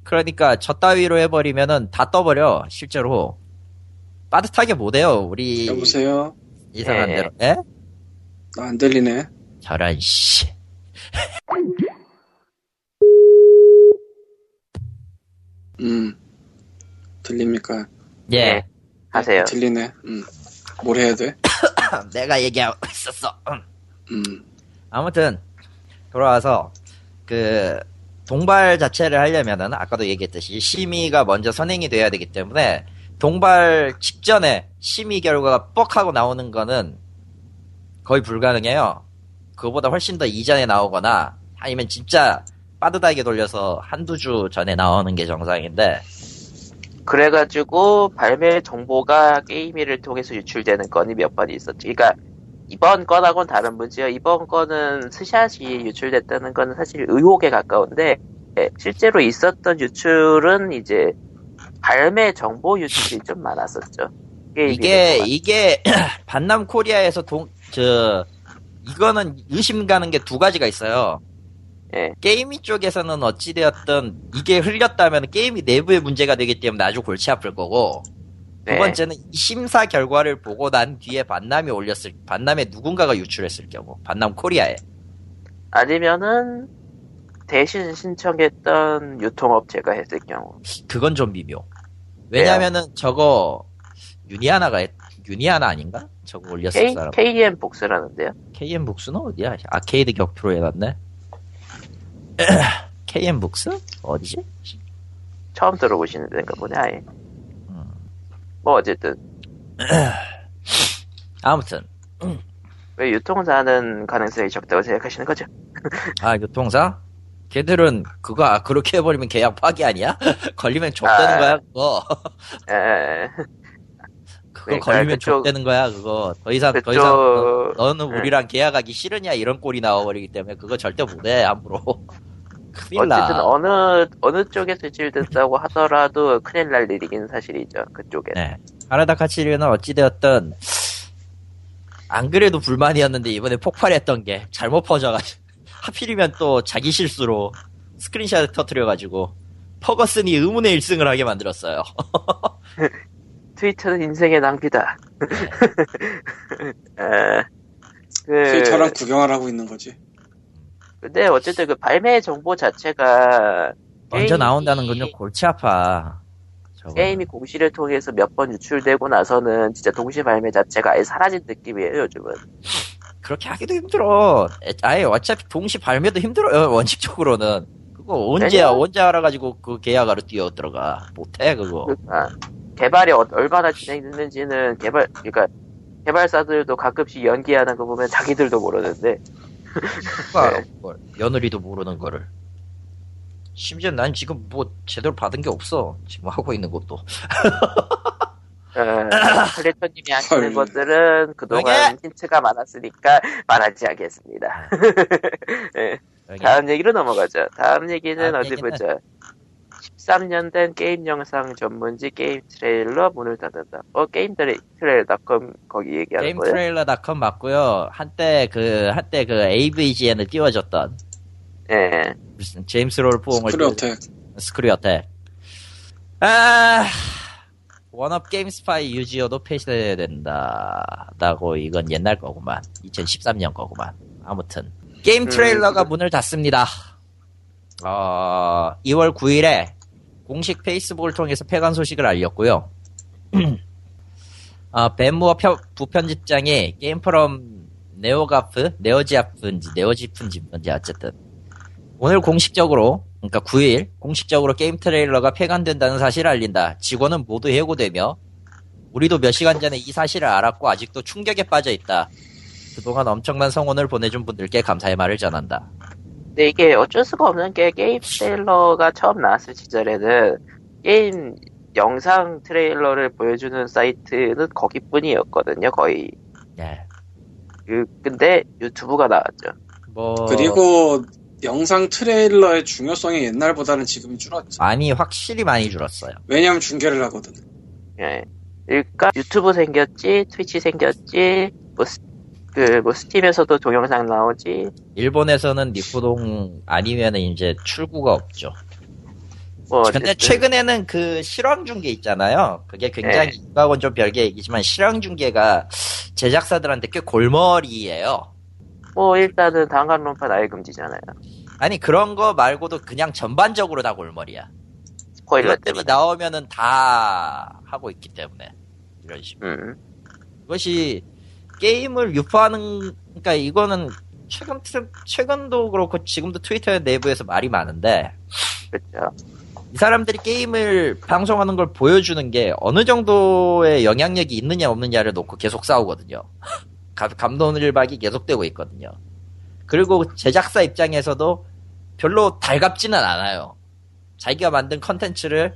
그러니까 저 따위로 해버리면은 다 떠버려, 실제로. 빠듯하게 못해요, 우리. 여보세요? 이상한 예. 대로. 예? 아, 안 들리네. 저런, 씨. 음. 들립니까? 예. 네. 하세요. 들리네. 음. 뭘 해야 돼? (coughs) 내가 얘기하고 있었어. 음. 아무튼 돌아와서 그 동발 자체를 하려면은 아까도 얘기했듯이 심의가 먼저 선행이 돼야 되기 때문에 동발 직전에 심의 결과가 뻑 하고 나오는 거는 거의 불가능해요. 그거보다 훨씬 더 이전에 나오거나 아니면 진짜 빠듯하게 돌려서 한두 주 전에 나오는 게 정상인데 그래가지고 발매 정보가 게임위를 통해서 유출되는 건이 몇 번 있었죠. 그러니까 이번 건하고는 다른 문제요. 이번 건은 스샷이 유출됐다는 거는 사실 의혹에 가까운데 예, 실제로 있었던 유출은 이제 발매 정보 유출이 좀 많았었죠. 이게. 이게 (clears throat) 반남 코리아에서 동 저 이거는 의심 가는 게 두 가지가 있어요. 예. 게임이 쪽에서는 어찌되었든 이게 흘렸다면 게임이 내부의 문제가 되기 때문에 아주 골치 아플 거고 두 네. 번째는 이 심사 결과를 보고 난 뒤에 반남이 올렸을 반남에 누군가가 유출했을 경우 반남 코리아에 아니면은 대신 신청했던 유통업체가 했을 경우. 그건 좀 미묘. 왜냐면은 저거 유니아나가 했- 유니아나 아닌가? 저거 올렸을 K, 사람. KM 복스라는데요. KM 북스는 어디야? 아케이드 격투로 해놨네. (coughs) KM 북스? 어디지? 처음 들어보시는 데인가 보네, 아예. 음. 뭐, 어쨌든. (coughs) 아무튼 (coughs) 왜 유통사는 가능성이 적다고 생각하시는 거죠? 아 교통사? 걔들은 그거 아, 그렇게 해버리면 계약 파기 아니야? (laughs) 걸리면 족되는 아. 거야 그거. 에, 그거 그러니까 걸리면 그쪽- 족되는 거야 그거. 더 이상 더 그쪽- 이상 너, 너는 네. 우리랑 계약하기 싫으냐 이런 꼴이 나와버리기 때문에 그거 절대 못해 함부로. (laughs) 큰일 어쨌든 나. 어느, 어느 쪽에 제출됐다고 하더라도 큰일 날 일이긴 사실이죠, 그쪽에. 네. 아라다 카치리는 어찌되었든 안 그래도 불만이었는데 이번에 폭발했던 게 잘못 퍼져가지고 (laughs) 하필이면 또 자기 실수로 스크린샷을 터트려가지고 퍼거슨이 의문의 1승을 하게 만들었어요. (laughs) 트위터는 인생의 낭비다. 에, (laughs) 그, 트위터랑 구경을 하고 있는 거지. 근데 어쨌든 그 발매 정보 자체가 먼저 게임이- 나온다는 건좀 골치 아파. 저거. 게임이 공시를 통해서 몇 번 유출되고 나서는 진짜 동시 발매 자체가 아예 사라진 느낌이에요, 요즘은. 그렇게 하기도 힘들어. 애- 아예 어차피 동시 발매도 힘들어요, 원칙적으로는. 그거 언제야, 왜냐면- 언제 알아가지고 그 계약하러 뛰어 들어가. 못해, 그거. 그러니까 개발이 어- 얼마나 진행됐는지는 개발, 그러니까 개발사들도 가끔씩 연기하는 거 보면 자기들도 모르는데 누가 알아, 그걸. 며느리도 모르는 거를. 심지어 난 지금 뭐 제대로 받은 게 없어. 지금 하고 있는 것도. (laughs) 어, 플래토님이 하시는 헐. 것들은 그동안 힌트가 많았으니까 말하지 않겠습니다. 예, (laughs) 다음 얘기로 넘어가죠. 다음 얘기는 다음 어디 얘기는- 보자. 13년 된 게임 영상 전문지 게임 트레일러 문을 닫는다. 어, 게임 트레, 트레일러.com 거기 얘기하는 거예요? 게임 트레일러.com 맞고요. 한때 그 한때 그 AVGN을 띄워줬던 예. 무슨 제임스 롤 포옹을 스크류 어택. 스크류어택. 아 원업 게임 스파이 유지어도 폐쇄돼야 된다 라고 이건 옛날 거구만. 2013년 거구만. 아무튼 게임 음, 트레일러가 그래. 문을 닫습니다. 어, 2월 9일에 공식 페이스북을 통해서 폐관 소식을 알렸고요. (clears throat) 아, 벤 무어 편- 부편집장이 게임 포럼 NeoGAF, 네오지아프인지 네오지프인지 뭔지 어쨌든 오늘 공식적으로 그러니까 9일 공식적으로 게임 트레일러가 폐관된다는 사실을 알린다. 직원은 모두 해고되며 우리도 몇 시간 전에 이 사실을 알았고 아직도 충격에 빠져 있다. 그동안 엄청난 성원을 보내준 분들께 감사의 말을 전한다. 근데 이게 어쩔 수가 없는 게 게임 트레일러가 처음 나왔을 시절에는 게임 영상 트레일러를 보여주는 사이트는 거기뿐이었거든요, 거의. 예. 그, 근데 유튜브가 나왔죠. 뭐 그리고 영상 트레일러의 중요성이 옛날보다는 지금이 줄었지. 많이 확실히 많이 줄었어요. 왜냐면 중계를 하거든. 예. 그러니까 유튜브 생겼지, 트위치 생겼지, 뭐, 스- 그, 뭐, 스팀에서도 동영상 나오지, 일본에서는 니코동 아니면은 이제 출구가 없죠. 뭐. 근데 최근에는 그 실황 중계 있잖아요. 그게 굉장히 이거하고는 좀 별개 얘기지만 실황 중계가 제작사들한테 꽤 골머리예요. 뭐, 일단은 단간론판 아예 금지잖아요. 아니 그런 거 말고도 그냥 전반적으로 다 골머리야. 스포일러 때문에. 나오면은 다 하고 있기 때문에 이런 식으로. 음. 이것이 게임을 유포하는 그러니까 이거는 최근 트- 최근도 그렇고 지금도 트위터 내부에서 말이 많은데 그렇죠. 이 사람들이 게임을 방송하는 걸 보여주는 게 어느 정도의 영향력이 있느냐 없느냐를 놓고 계속 싸우거든요. (laughs) 감- 감론을박이 계속되고 있거든요. 그리고 제작사 입장에서도 별로 달갑지는 않아요. 자기가 만든 컨텐츠를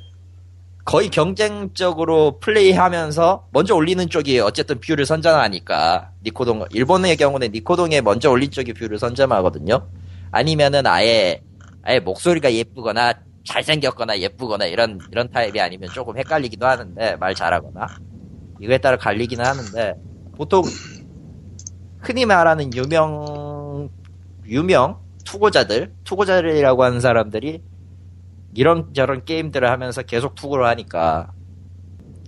거의 경쟁적으로 플레이하면서 먼저 올리는 쪽이 어쨌든 view를 선점하니까 니코동 일본의 경우는 니코동에 먼저 올린 쪽이 view를 선점하거든요. 아니면은 아예 아예 목소리가 예쁘거나 잘생겼거나 예쁘거나 이런 이런 타입이 아니면 조금 헷갈리기도 하는데 말 잘하거나 이거에 따라 갈리기는 하는데 보통 흔히 말하는 유명 유명 투고자들 투고자들이라고 하는 사람들이 이런저런 게임들을 하면서 계속 투고를 하니까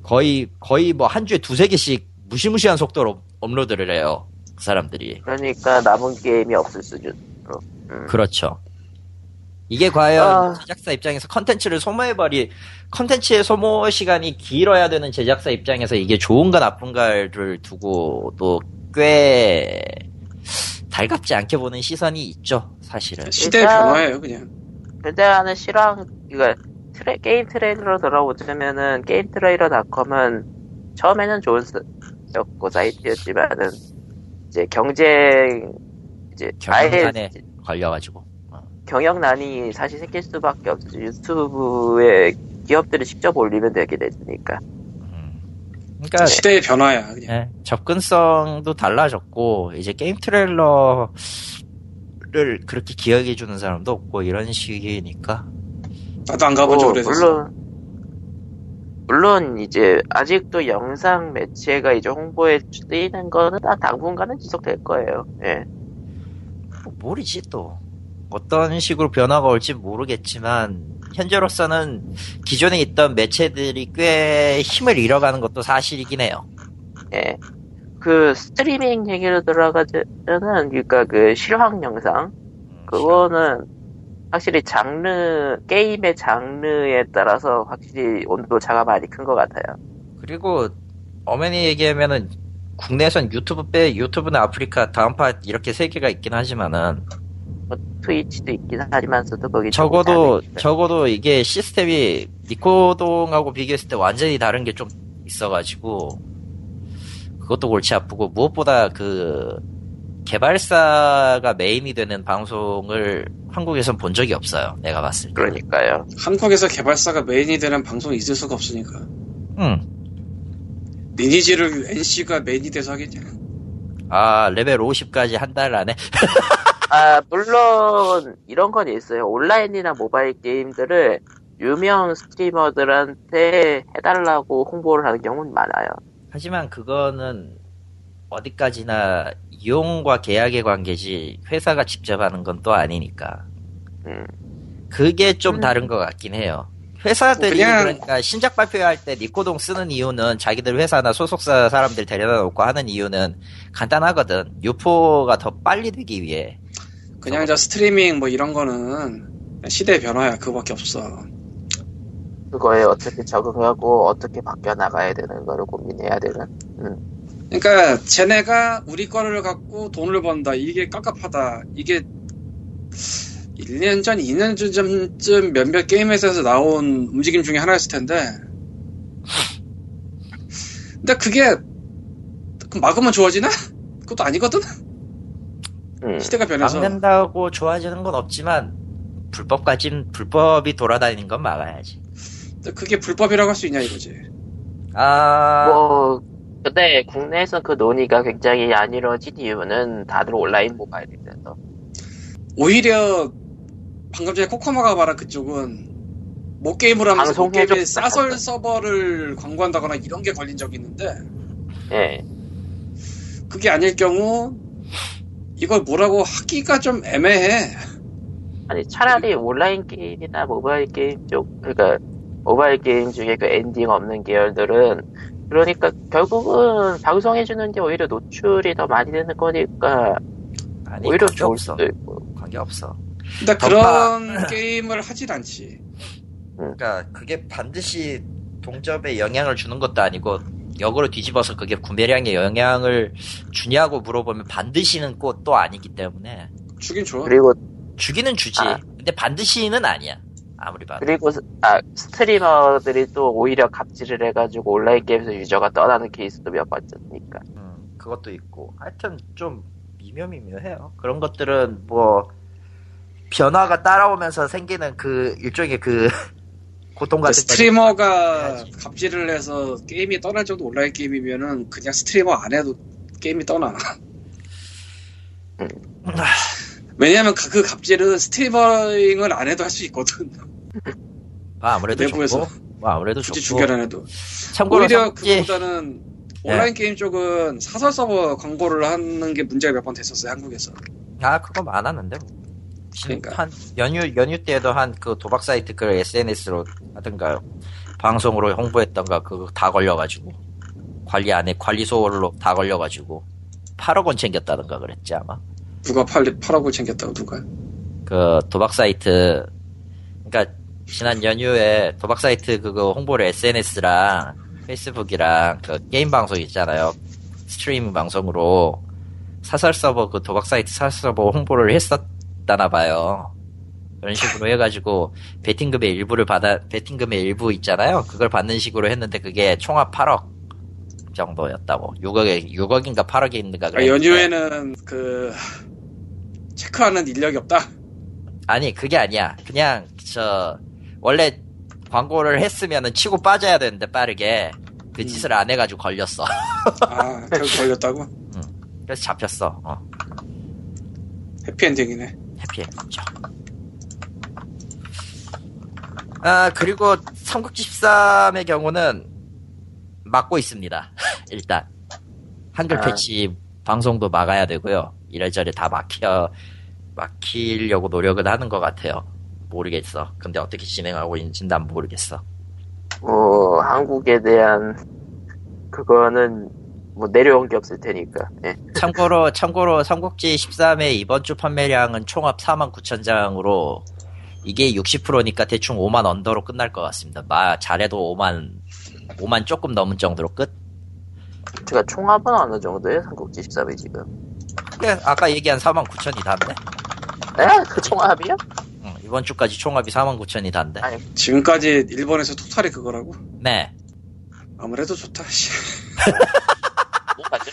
거의 거의 뭐 한 주에 두세 개씩 무시무시한 속도로 업로드를 해요 그 사람들이 그러니까 남은 게임이 없을 수준으로. 음. 그렇죠. 이게 과연 아. 제작사 입장에서 컨텐츠를 소모해버리, 컨텐츠의 소모 시간이 길어야 되는 제작사 입장에서 이게 좋은가 나쁜가를 두고도 꽤 달갑지 않게 보는 시선이 있죠, 사실은. 시대의 변화예요, 그냥. 나는 실황, 이거, 트레, 게임 트레일러 돌아오자면은, 게임 트레일러닷컴은 처음에는 좋은 였고 사이트였지만은, 이제 경쟁, 이제, 아예 경영난에 걸려가지고. 어. 경영난이 사실 생길 수밖에 없죠. 유튜브에 기업들이 직접 올리면 되게 되니까. 음. 그러니까 시대의 변화야, 그냥. 예, 접근성도 달라졌고 이제 게임 트레일러 를 그렇게 기억해 주는 사람도 없고 이런 식이니까 나도 안 가본 지 뭐, 오래됐어. 물론, 물론 이제 아직도 영상 매체가 이제 홍보에 쓰이는 거는 다 당분간은 지속될 거예요. 예. 뭐 모르지 또 어떤 식으로 변화가 올지 모르겠지만 현재로서는 기존에 있던 매체들이 꽤 힘을 잃어가는 것도 사실이긴 해요. 예. 그 스트리밍 얘기로 들어가자면 그러니까 그 실황 영상 음, 그거는 확실히 장르 게임의 장르에 따라서 확실히 온도 차가 많이 큰 것 같아요. 그리고 어머니 얘기하면은 국내에선 유튜브 빼 유튜브나 아프리카 다음파 이렇게 세 개가 있긴 하지만은 뭐 트위치도 있긴 하지만서도 거기 적어도 적어도 이게 시스템이 니코동하고 비교했을 때 완전히 다른 게 좀 있어가지고 그것도 골치 아프고 무엇보다 그 개발사가 메인이 되는 방송을 한국에선 본 적이 없어요. 내가 봤을 때. 그러니까요. 한국에서 개발사가 메인이 되는 방송이 있을 수가 없으니까. 응. 리니지를 NC가 메인이 돼서 하겠냐. 아, 레벨 50까지 한 달 안에? (laughs) 아, 물론 이런 건 있어요. 온라인이나 모바일 게임들을 유명 스트리머들한테 해달라고 홍보를 하는 경우는 많아요. 하지만 그거는 어디까지나 이용과 계약의 관계지 회사가 직접 하는 건 또 아니니까. 음. 그게 좀 음. 다른 것 같긴 해요. 회사들이 그냥- 그러니까 신작 발표할 때 니코동 쓰는 이유는 자기들 회사나 소속사 사람들 데려다 놓고 하는 이유는 간단하거든. 유포가 더 빨리 되기 위해. 그냥 저 스트리밍 뭐 이런 거는 시대의 변화야. 그거밖에 없어. 그거에 어떻게 적응하고 어떻게 바뀌어 나가야 되는 거를 고민해야 되는. 그러니까 쟤네가 우리 거를 갖고 돈을 번다. 이게 깝깝하다. 이게 1년 전, 2년 전쯤 몇몇 게임 회사에서 나온 움직임 중에 하나였을 텐데. 근데 그게 그 막으면 좋아지나? 그것도 아니거든. 음. 시대가 변해서. 막는다고 좋아지는 건 없지만 불법까진 불법이 돌아다니는 건 막아야지. 그게 불법이라고 할 수 있냐 이거지. 아, 뭐, 근데 국내에서 그 논의가 굉장히 안 이루어진 이유는 다들 온라인 모바일이 돼서. 오히려 방금 전에 코코마가 말한 그쪽은 모 게임을 하면서 모 방송해줘. 게임의 사설 서버를 광고한다거나 이런 게 걸린 적이 있는데 예. 그게 아닐 경우 이걸 뭐라고 하기가 좀 애매해. 아니, 차라리 온라인 게임이나 모바일 게임 쪽, 그러니까, 모바일 게임 중에 그 엔딩 없는 계열들은, 그러니까 결국은 방송해주는 게 오히려 노출이 더 많이 되는 거니까, 아니 오히려 관계 좋을 없어. 수도 있고. 관계 없어. 근데 그런 게임을 하진 않지. 그러니까 그게 반드시 동접에 영향을 주는 것도 아니고 역으로 뒤집어서 그게 구매량에 영향을 주냐고 물어보면 반드시는 꽃도 아니기 때문에 주긴 줘. 그리고, 주기는 주지. 아. 근데 반드시는 아니야. 아무리 봐도. 그리고, 스- 아, 스트리머들이 또 오히려 갑질을 해가지고 온라인 게임에서 유저가 떠나는 케이스도 몇 번 있으니까. 음, 그것도 있고. 하여튼 좀 미묘미묘해요. 그런 것들은 뭐 변화가 따라오면서 생기는 그 일종의 그 (laughs) 고통 같은 거 스트리머가. 갑질을 해서 게임이 떠날 정도 온라인 게임이면은 그냥 스트리머 안 해도 게임이 떠나. 왜냐하면 그- 그 갑질은 스트리머잉을 안 해도 할 수 있거든. 아, 아무래도 내부에서. 좋고. 뭐 아무래도 굳이. 죽여라 해도. 참고로 오히려 그보다는 네. 온라인 게임 쪽은 사설 서버 광고를 하는 게 문제가 몇 번 됐었어요 한국에서. 아, 그거 많았는데. 뭐. 신- 그러니까. 한 연휴 연휴 때도 한 그 도박 사이트 그 SNS로 하든가 방송으로 홍보했던가 그거 다 걸려가지고 관리 안에 관리 소홀로 다 걸려가지고 8억 원 챙겼다던가 그랬지 아마. 누가 팔 8억을 챙겼다고 누가? 그 도박 사이트 그러니까 지난 연휴에 도박 사이트 그거 홍보를 SNS랑 페이스북이랑 그 게임 방송 있잖아요. 스트리밍 방송으로 사설 서버 그 도박 사이트 사설 서버 홍보를 했었다나 봐요. 그런 식으로 해가지고 베팅금의 일부를 받아 베팅금의 일부 있잖아요. 그걸 받는 식으로 했는데 그게 총합 8억 정도였다고. 6억에 6억인가 8억인가 아, 그랬는데. 연휴에는 그 체크하는 인력이 없다. 아니 그게 아니야. 그냥 저 원래 광고를 했으면은 치고 빠져야 되는데 빠르게. 그 음. 짓을 안 해가지고 걸렸어. (laughs) 아 결국 걸렸다고? 그래서 잡혔어. 어, 해피엔딩이네. 해피했죠. 아 그리고 삼국지 13의 경우는 막고 있습니다. (laughs) 일단. 한글 아. 패치 방송도 막아야 되고요. 이래저래 다 막혀 막히려고 노력은 하는 것 같아요 모르겠어 근데 어떻게 진행하고 있는지는 난 모르겠어 뭐, 한국에 대한, 그거는, 뭐, 내려온 게 없을 테니까. 예. 참고로 참고로 삼국지 13의 이번 주 판매량은 총합 4만 9천 장으로 이게 60%니까 대충 5만 언더로 끝날 것 같습니다. 마 잘해도 5만 5만 조금 넘은 정도로 끝. 제가 총합은 어느 정도예요? 삼국지 13이 지금. 그래, 아까 얘기한 4만 9천이 단데. 에? 그 총합이요? 응, 이번 주까지 총합이 4만 9천이 단데. 아니, 지금까지 일본에서 토탈이 그거라고? 네. 아무래도 좋다. 씨. 뭐가죠?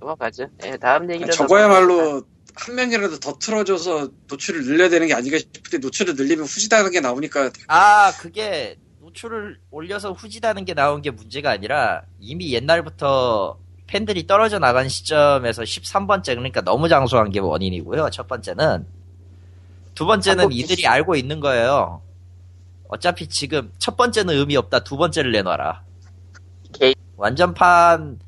넘어가죠. 예, 다음 얘기로 저거야말로 한 명이라도 더 틀어줘서 노출을 늘려야 되는 게 아닌가 싶은데 노출을 늘리면 후지다는 게 나오니까 아, 그게 노출을 올려서 후지다는 게 나온 게 문제가 아니라 이미 옛날부터 팬들이 떨어져 나간 시점에서 13번째 그러니까 너무 장소한 게 원인이고요. 첫 번째는 두 번째는 한국 이들이 PC. 알고 있는 거예요. 어차피 지금 첫 번째는 의미 없다. 두 번째를 내놔라. 게- 완전판은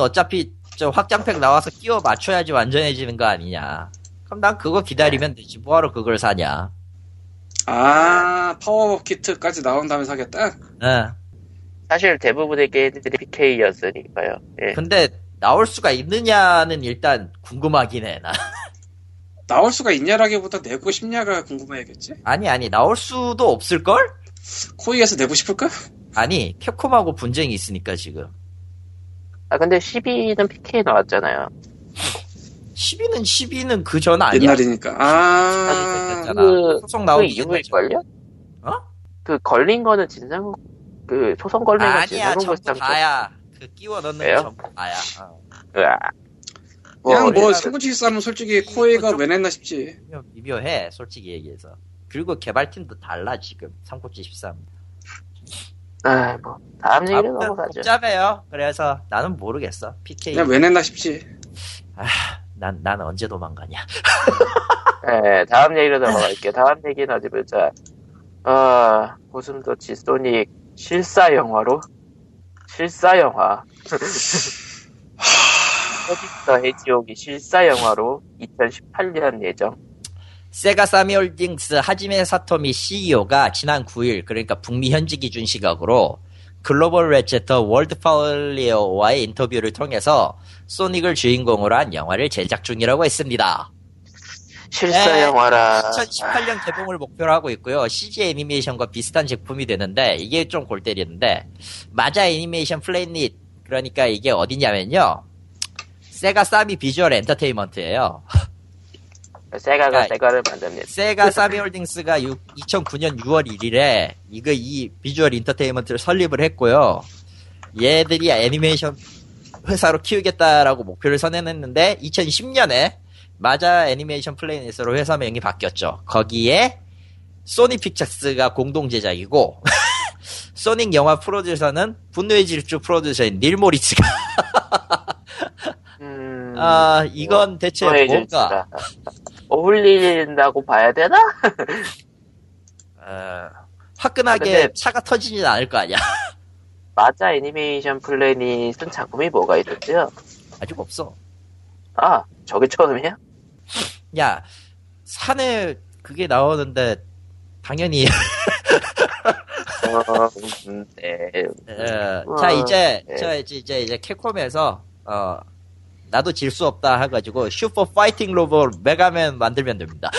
어차피 저 확장팩 나와서 끼워 맞춰야지 완전해지는 거 아니냐. 그럼 난 그거 기다리면 되지. 뭐하러 그걸 사냐. 아 파워업 키트까지 나온 다음에 사겠다. 예. 사실 대부분의 게임들이 PK였으니까요. 예. 근데 나올 수가 있느냐는 일단 궁금하긴 해. 나. 나올 수가 있냐라기보다 내고 싶냐가 궁금해야겠지. 아니 아니 나올 수도 없을 걸? 코이에서 내고 싶을까? 아니 캡콤하고 분쟁이 있으니까 지금. 아 근데 12는 PK 나왔잖아요. 12는 12는 그 전 아니야. 옛날이니까. 아. 그- 소송 그 나오기 이후일걸요? 어? 그 걸린 거는 진상 그 소송 걸린 건 아니야 진상국 전부. 다야. 그 끼워 넣는 게 왜요? 전부 다야. 어. 으아. 그냥 뭐 승부치 싸움은 솔직히 코이가 왜 냈나 싶지. 미묘, 미묘해 솔직히 얘기해서. 그리고 개발팀도 달라 지금 삼국지 13. 아, 뭐 다음 얘기로 아무튼 넘어가죠. 복잡해요. 그래서 나는 모르겠어. PK. 그냥 왜 냈나 싶지. 난, 난 언제 도망가냐. 네, 다음 얘기로 넘어갈게요. 다음 얘기는 어디 보자. 어, 고슴도치 소닉 실사 영화로? 실사 영화. (laughs) 서비스 해지옥이 실사 영화로 2018년 예정. 세가 사미홀딩스 하지메 사토미 CEO가 지난 9일 그러니까 북미 현지 기준 시각으로 글로벌 레체터 Worldfolio와의 인터뷰를 통해서 소닉을 주인공으로 한 영화를 제작 중이라고 했습니다. 실사 네, 영화라. 2018년 개봉을 목표로 하고 있고요. CG 애니메이션과 비슷한 작품이 되는데 이게 좀 골 때리는데 Marza Animation Planet 그러니까 이게 어디냐면요. 세가 사미 Visual Entertainment예요. 세가가 그러니까 세가를 만듭니다. 세가 사미홀딩스가 2009년 6월 1일에 이거 이 Visual Entertainment를 설립을 했고요. 얘들이 애니메이션 회사로 키우겠다라고 목표를 선언했는데 2010년에 마자 애니메이션 플래닛으로 회사 명이 바뀌었죠. 거기에 소니 픽처스가 공동 제작이고 (laughs) 소닉 영화 프로듀서는 분노의 질주 프로듀서인 닐 모리츠가 (laughs) 음, 아 이건 대체 분노의 뭔가. 어울린다고 봐야 되나? 어, (laughs) 화끈하게 근데- 차가 터지진 않을 거 아니야. (laughs) Marza Animation Planet은 작품이 뭐가 있었죠? 아직 없어. 아, 저게 처음이야? 야, 산에 그게 나오는데, 당연히, (laughs) 어, 음, 네. 어, 어, 자, 이제, 네. 저, 이제, 이제, 이제, 캡콤에서, 어, 나도 질 수 없다 해가지고, Super Fighting Robot Mega Man 만들면 됩니다.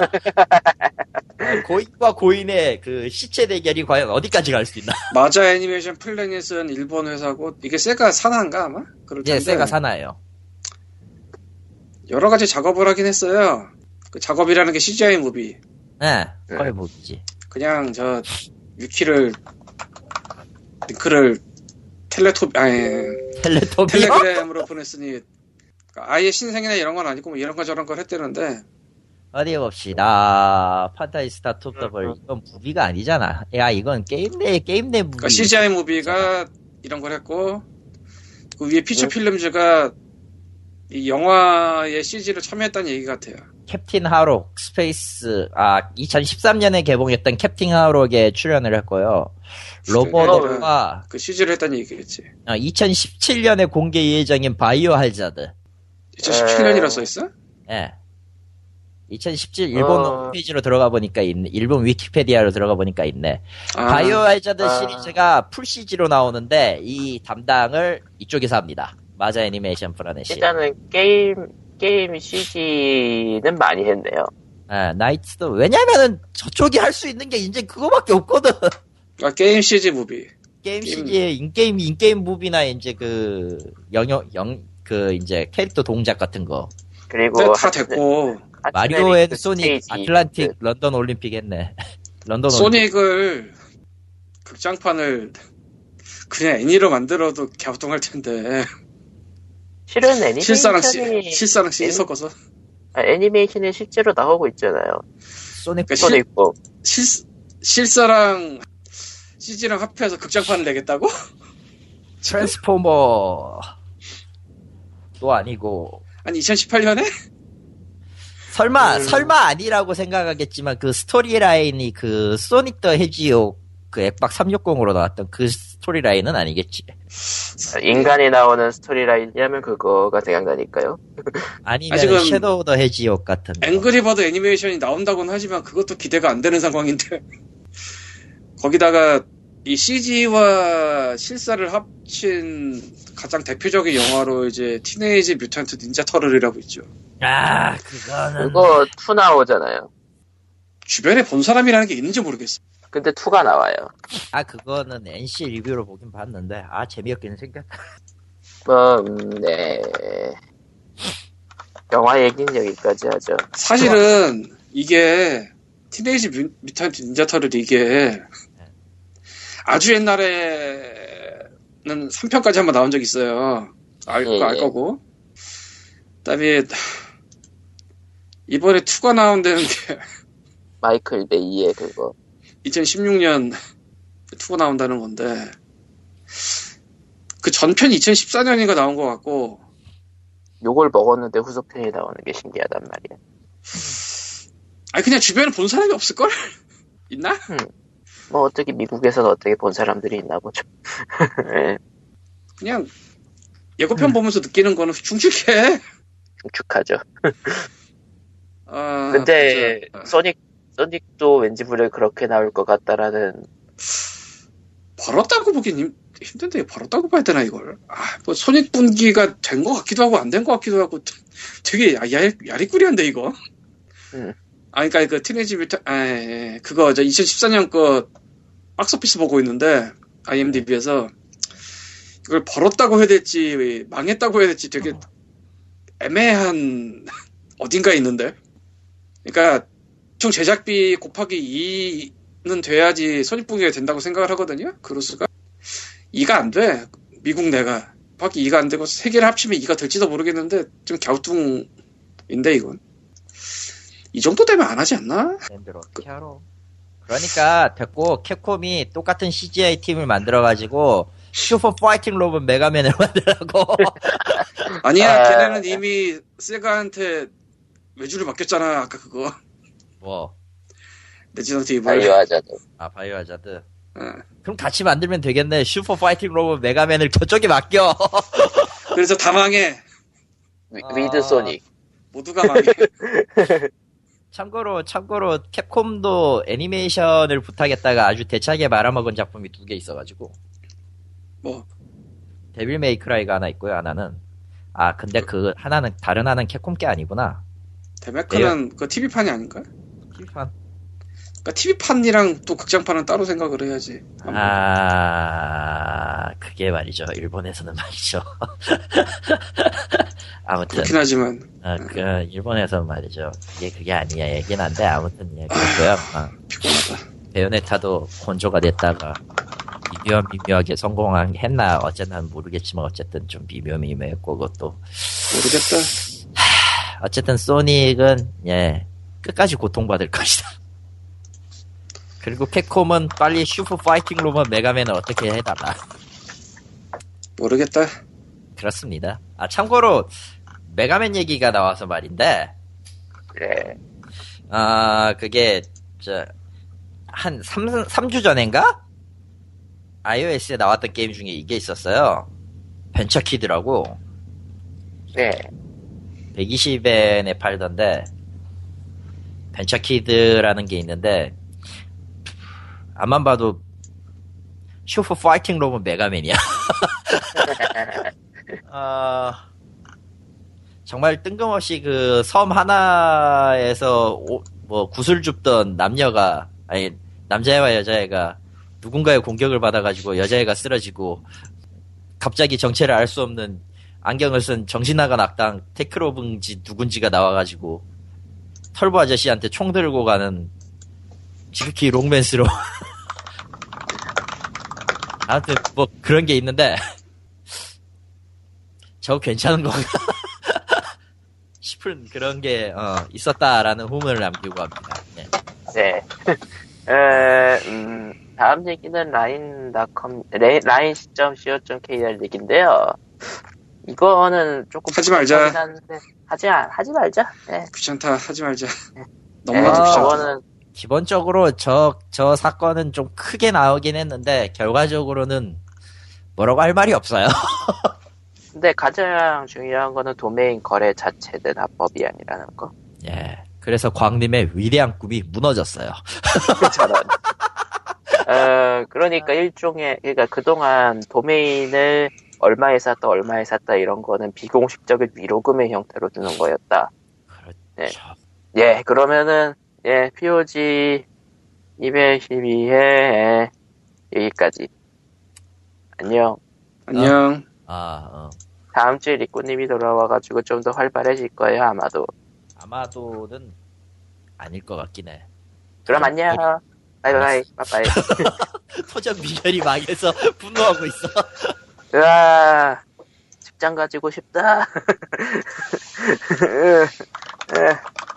어, (laughs) 고인과 고인의 그 시체 대결이 과연 어디까지 갈 수 있나? (laughs) 마자 애니메이션 플래닛은 일본 회사고 이게 세가 산하인가 아마? 그럴 이제 텐데 세가 사나요. 여러 가지 작업을 하긴 했어요. 그 작업이라는 게 CGI 무비. 네, 거의 뭐지. 그냥 저 위키를 링크를 텔레토 아니 텔레토비요? 텔레그램으로 보냈으니 그러니까 아예 신생이나 이런 건 아니고 뭐 이런 거 저런 걸 했대는데 어디 봅시다. 판타지스타 톱 더블 이건 무비가 아니잖아. 야 이건 게임 내 게임 내 무비. 그러니까 CGI 무비가 이런 걸 했고 그 위에 feature films가 이 영화의 CG를 참여했다는 얘기 같아요. 캡틴 하록 스페이스 아 2013년에 개봉했던 캡틴 하록에 출연을 했고요. 로버트가 그 CG를 했다는 얘기겠지. 2017년에 공개 예정인 바이오 하자드. 2017년이라 써 있어? 예. 2017 일본 어. 홈페이지로 들어가 보니까 있네. 일본 위키페디아로 들어가 보니까 있네. 아, 바이오 하자드 아. 시리즈가 풀 CG로 나오는데 이 담당을 이쪽에서 합니다. Marza Animation Planet이. 일단은 게임, 게임 CG는 많이 했네요. 예, 나이트도 왜냐면은 저쪽이 할 수 있는 게 이제 그거밖에 없거든. 아, 게임 CG 무비. 게임 게임. CG의 in-game in-game 무비나 이제 그 영역 영그 이제 캐릭터 동작 같은 거. 그리고 근데 다 됐고 마리오 and 그 소닉 스테이지. 아틀란틱 런던 올림픽 했네. (laughs) 런던 올림픽. 소닉을 극장판을 그냥 애니로 만들어도 갸우뚱할 텐데 실은 애니메이션이 실사랑 애니- 섞어서 아, 애니메이션이 실제로 나오고 있잖아요. 소닉 그러니까 손 실- 있고 실 실사랑 CG랑 합해서 극장판을 내겠다고? (laughs) 트랜스포머 또 아니고 아니 2018년에? 설마 음. 설마 아니라고 생각하겠지만 그 스토리 라인이 그 Sonic the Hedgehog 그 엑박 360으로 나왔던 그 스토리 라인은 아니겠지. 인간이 나오는 스토리 라인이라면 그거가 생각나니까요. 아니면 아직은- 섀도우 더 해지옥 같은. 거. 앵그리버드 애니메이션이 나온다고는 하지만 그것도 기대가 안 되는 상황인데 거기다가 이 CG와 실사를 합친 가장 대표적인 영화로 이제 티네이지 뮤턴트 닌자 터널이라고 있죠. 아 그거는 그거 2 나오잖아요. 주변에 본 사람이라는 게 있는지 모르겠어. 근데 2가 나와요. 아 그거는 NC 리뷰로 보긴 봤는데 아 재미없기는 생겼다. 뭐, 음, 네. 영화 얘기는 여기까지 하죠. 사실은 이게 티네이지 뮤- 뮤턴트 닌자 터널 이게 아주 옛날에는 3편까지 한번 나온 적 있어요. 알, 예, 알 예. 거고. 그다음에 이번에 2가 나온다는데 마이클 베이의 그거. 2016년 2가 나온다는 건데 그 전편이 2014년인가 나온 것 같고 욕을 먹었는데 후속편이 나오는 게 신기하단 말이야. 아니 그냥 주변에 본 사람이 없을 걸? (laughs) 있나? 뭐 어떻게 미국에서는 어떻게 본 사람들이 있나 보죠. 예, (laughs) 그냥 예고편 보면서 느끼는 거는 흉측해. 축축하죠. 아, 근데 그죠. 소닉 소닉도 왠지 불에 그렇게 나올 것 같다라는 벌었다고 보긴 힘- 힘든데 벌었다고 봐야 되나 이걸? 아, 뭐 손익 분기가 된 것 같기도 하고 안 된 것 같기도 하고 되게 야, 야, 야리꾸리한데 이거. 음. 아, 그러니까 그 티네이지 뮤타, 아, 예, 예. 그거 저 2014년 거 박스오피스 보고 있는데 IMDb에서 이걸 벌었다고 해야 될지 망했다고 해야 될지 되게 애매한 (laughs) 어딘가에 있는데. 그러니까 총 제작비 곱하기 2는 돼야지 손익분기가 된다고 생각을 하거든요. 그로스가 2가 안 돼. 미국 내가 곱하기 2가 안 되고 세 개를 합치면 2가 될지도 모르겠는데 좀 갸우뚱인데 이건 이 정도 되면 안 하지 않나? 랜드로 어떻게 하러? 그러니까 됐고 캡콤이 똑같은 CGI 팀을 만들어가지고 슈퍼 파이팅 로봇 메가맨을 (laughs) 만들라고. 아니야, 아. 걔네는 이미 세가한테 외주를 맡겼잖아. 아까 그거 뭐? Resident Evil. 바이오 하자드. 아 바이오 하자드. 어. 그럼 같이 만들면 되겠네. Super Fighting Robot Mega Man을 저쪽에 맡겨. (laughs) 그래서 다 망해. 위- 아. with 소닉. 모두가 망해. (laughs) 참고로 참고로 캡콤도 애니메이션을 부탁했다가 아주 대차게 말아먹은 작품이 두 개 있어가지고 뭐 데빌 메이크라이가 하나 있고요. 하나는 아 근데 그 하나는 다른 하나는 캡콤 게 아니구나. 데메크는 그 TV판이 아닌가? TV판. 그러니까 TV판이랑 또 극장판은 따로 생각을 해야지. 아 그게 말이죠. 일본에서는 (laughs) 말이죠. 아무튼 그렇긴 하지만 아, 그 일본에서 말이죠. 그게 그게 아니야 얘긴 한데 아무튼 예 그렇고요. 아, 피곤하다. 베요네타도 건조가 됐다가 미묘 미묘하게 성공한 했나 어쨌든 모르겠지만 어쨌든 좀 미묘미묘했고 그것도 모르겠다. 어쨌든 소닉은 예 끝까지 고통받을 (laughs) 것이다. 그리고 캡콤은 빨리 Super Fighting Robot Mega Man을 어떻게 해달라. 모르겠다. 그렇습니다. 아 참고로 메가맨 얘기가 나와서 말인데 네. 아 그게 저 한 3, 3주 전인가 iOS에 나왔던 게임 중에 이게 있었어요. Venture Kid라고 네. 120엔에 팔던데 Venture Kid라는 게 있는데 앞만 봐도 Super Fighting Robot Mega Man이야. (laughs) 아 정말 뜬금없이 그 섬 하나에서 오- 뭐 구슬 줍던 남녀가 아니 남자애와 여자애가 누군가의 공격을 받아가지고 여자애가 쓰러지고 갑자기 정체를 알 수 없는 안경을 쓴 정신 나간 악당 테크로브인지 누군지가 나와가지고 털보 아저씨한테 총 들고 가는 지극히 롱맨스로 (laughs) 아무튼 뭐 그런 게 있는데 (laughs) 저 괜찮은 건가 (laughs) 싶은 그런 게 어, 있었다라는 후문을 남기고 갑니다. 네. 네. 에, 음, 다음 얘기는 라인.com, 레- 라인.co.kr 얘기인데요. 이거는 조금 하지 말자. 한데, 하지, 마- 하지 말자. 네. 귀찮다 하지 말자. 네, (laughs) 너무나도 아, 귀찮다. 저거는, 기본적으로 저, 저 사건은 좀 크게 나오긴 했는데, 결과적으로는 뭐라고 할 말이 없어요. (laughs) 근데 가장 중요한 거는 도메인 거래 자체는 합법이 아니라는 거. 예. 그래서 광님의 위대한 꿈이 무너졌어요. (laughs) 어, 그러니까 일종의, 그러니까 그동안 도메인을 얼마에 샀다, 얼마에 샀다 이런 거는 비공식적인 위로금의 형태로 주는 거였다. 네. 그렇죠. 예, 그러면은, 예, POG 212회 여기까지. 안녕. 안녕. 아, 어. 다음 주에 리꾸님이 돌아와가지고 좀 더 활발해질 거예요, 아마도. 아마도는 아닐 것 같긴 해. 그럼 안녕. 바이바이, 바이바이. 토전 미결이 망해서 (laughs) 분노하고 있어. 으아, 직장 가지고 싶다. 으, (laughs) 으,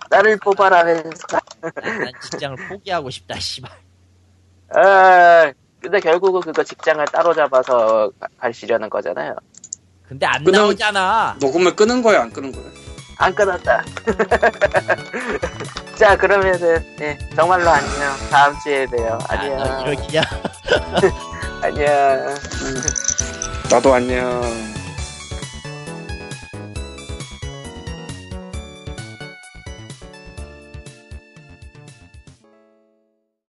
나를 뽑아라, 벤스가. 난 직장을 포기하고 싶다, 씨발. 아, 근데 결국은 그거 직장을 따로 잡아서 가- 가시려는 거잖아요. 근데 안 끊어- 나오잖아. 녹음을 끄는 거야 안 끄는 거야? 안 끊었다. (laughs) 자, 그러면은, 네, 정말로 안녕. 다음 주에 봬요. 아, 너 안녕. 이러기냐? (laughs) 안녕. 나도 안녕.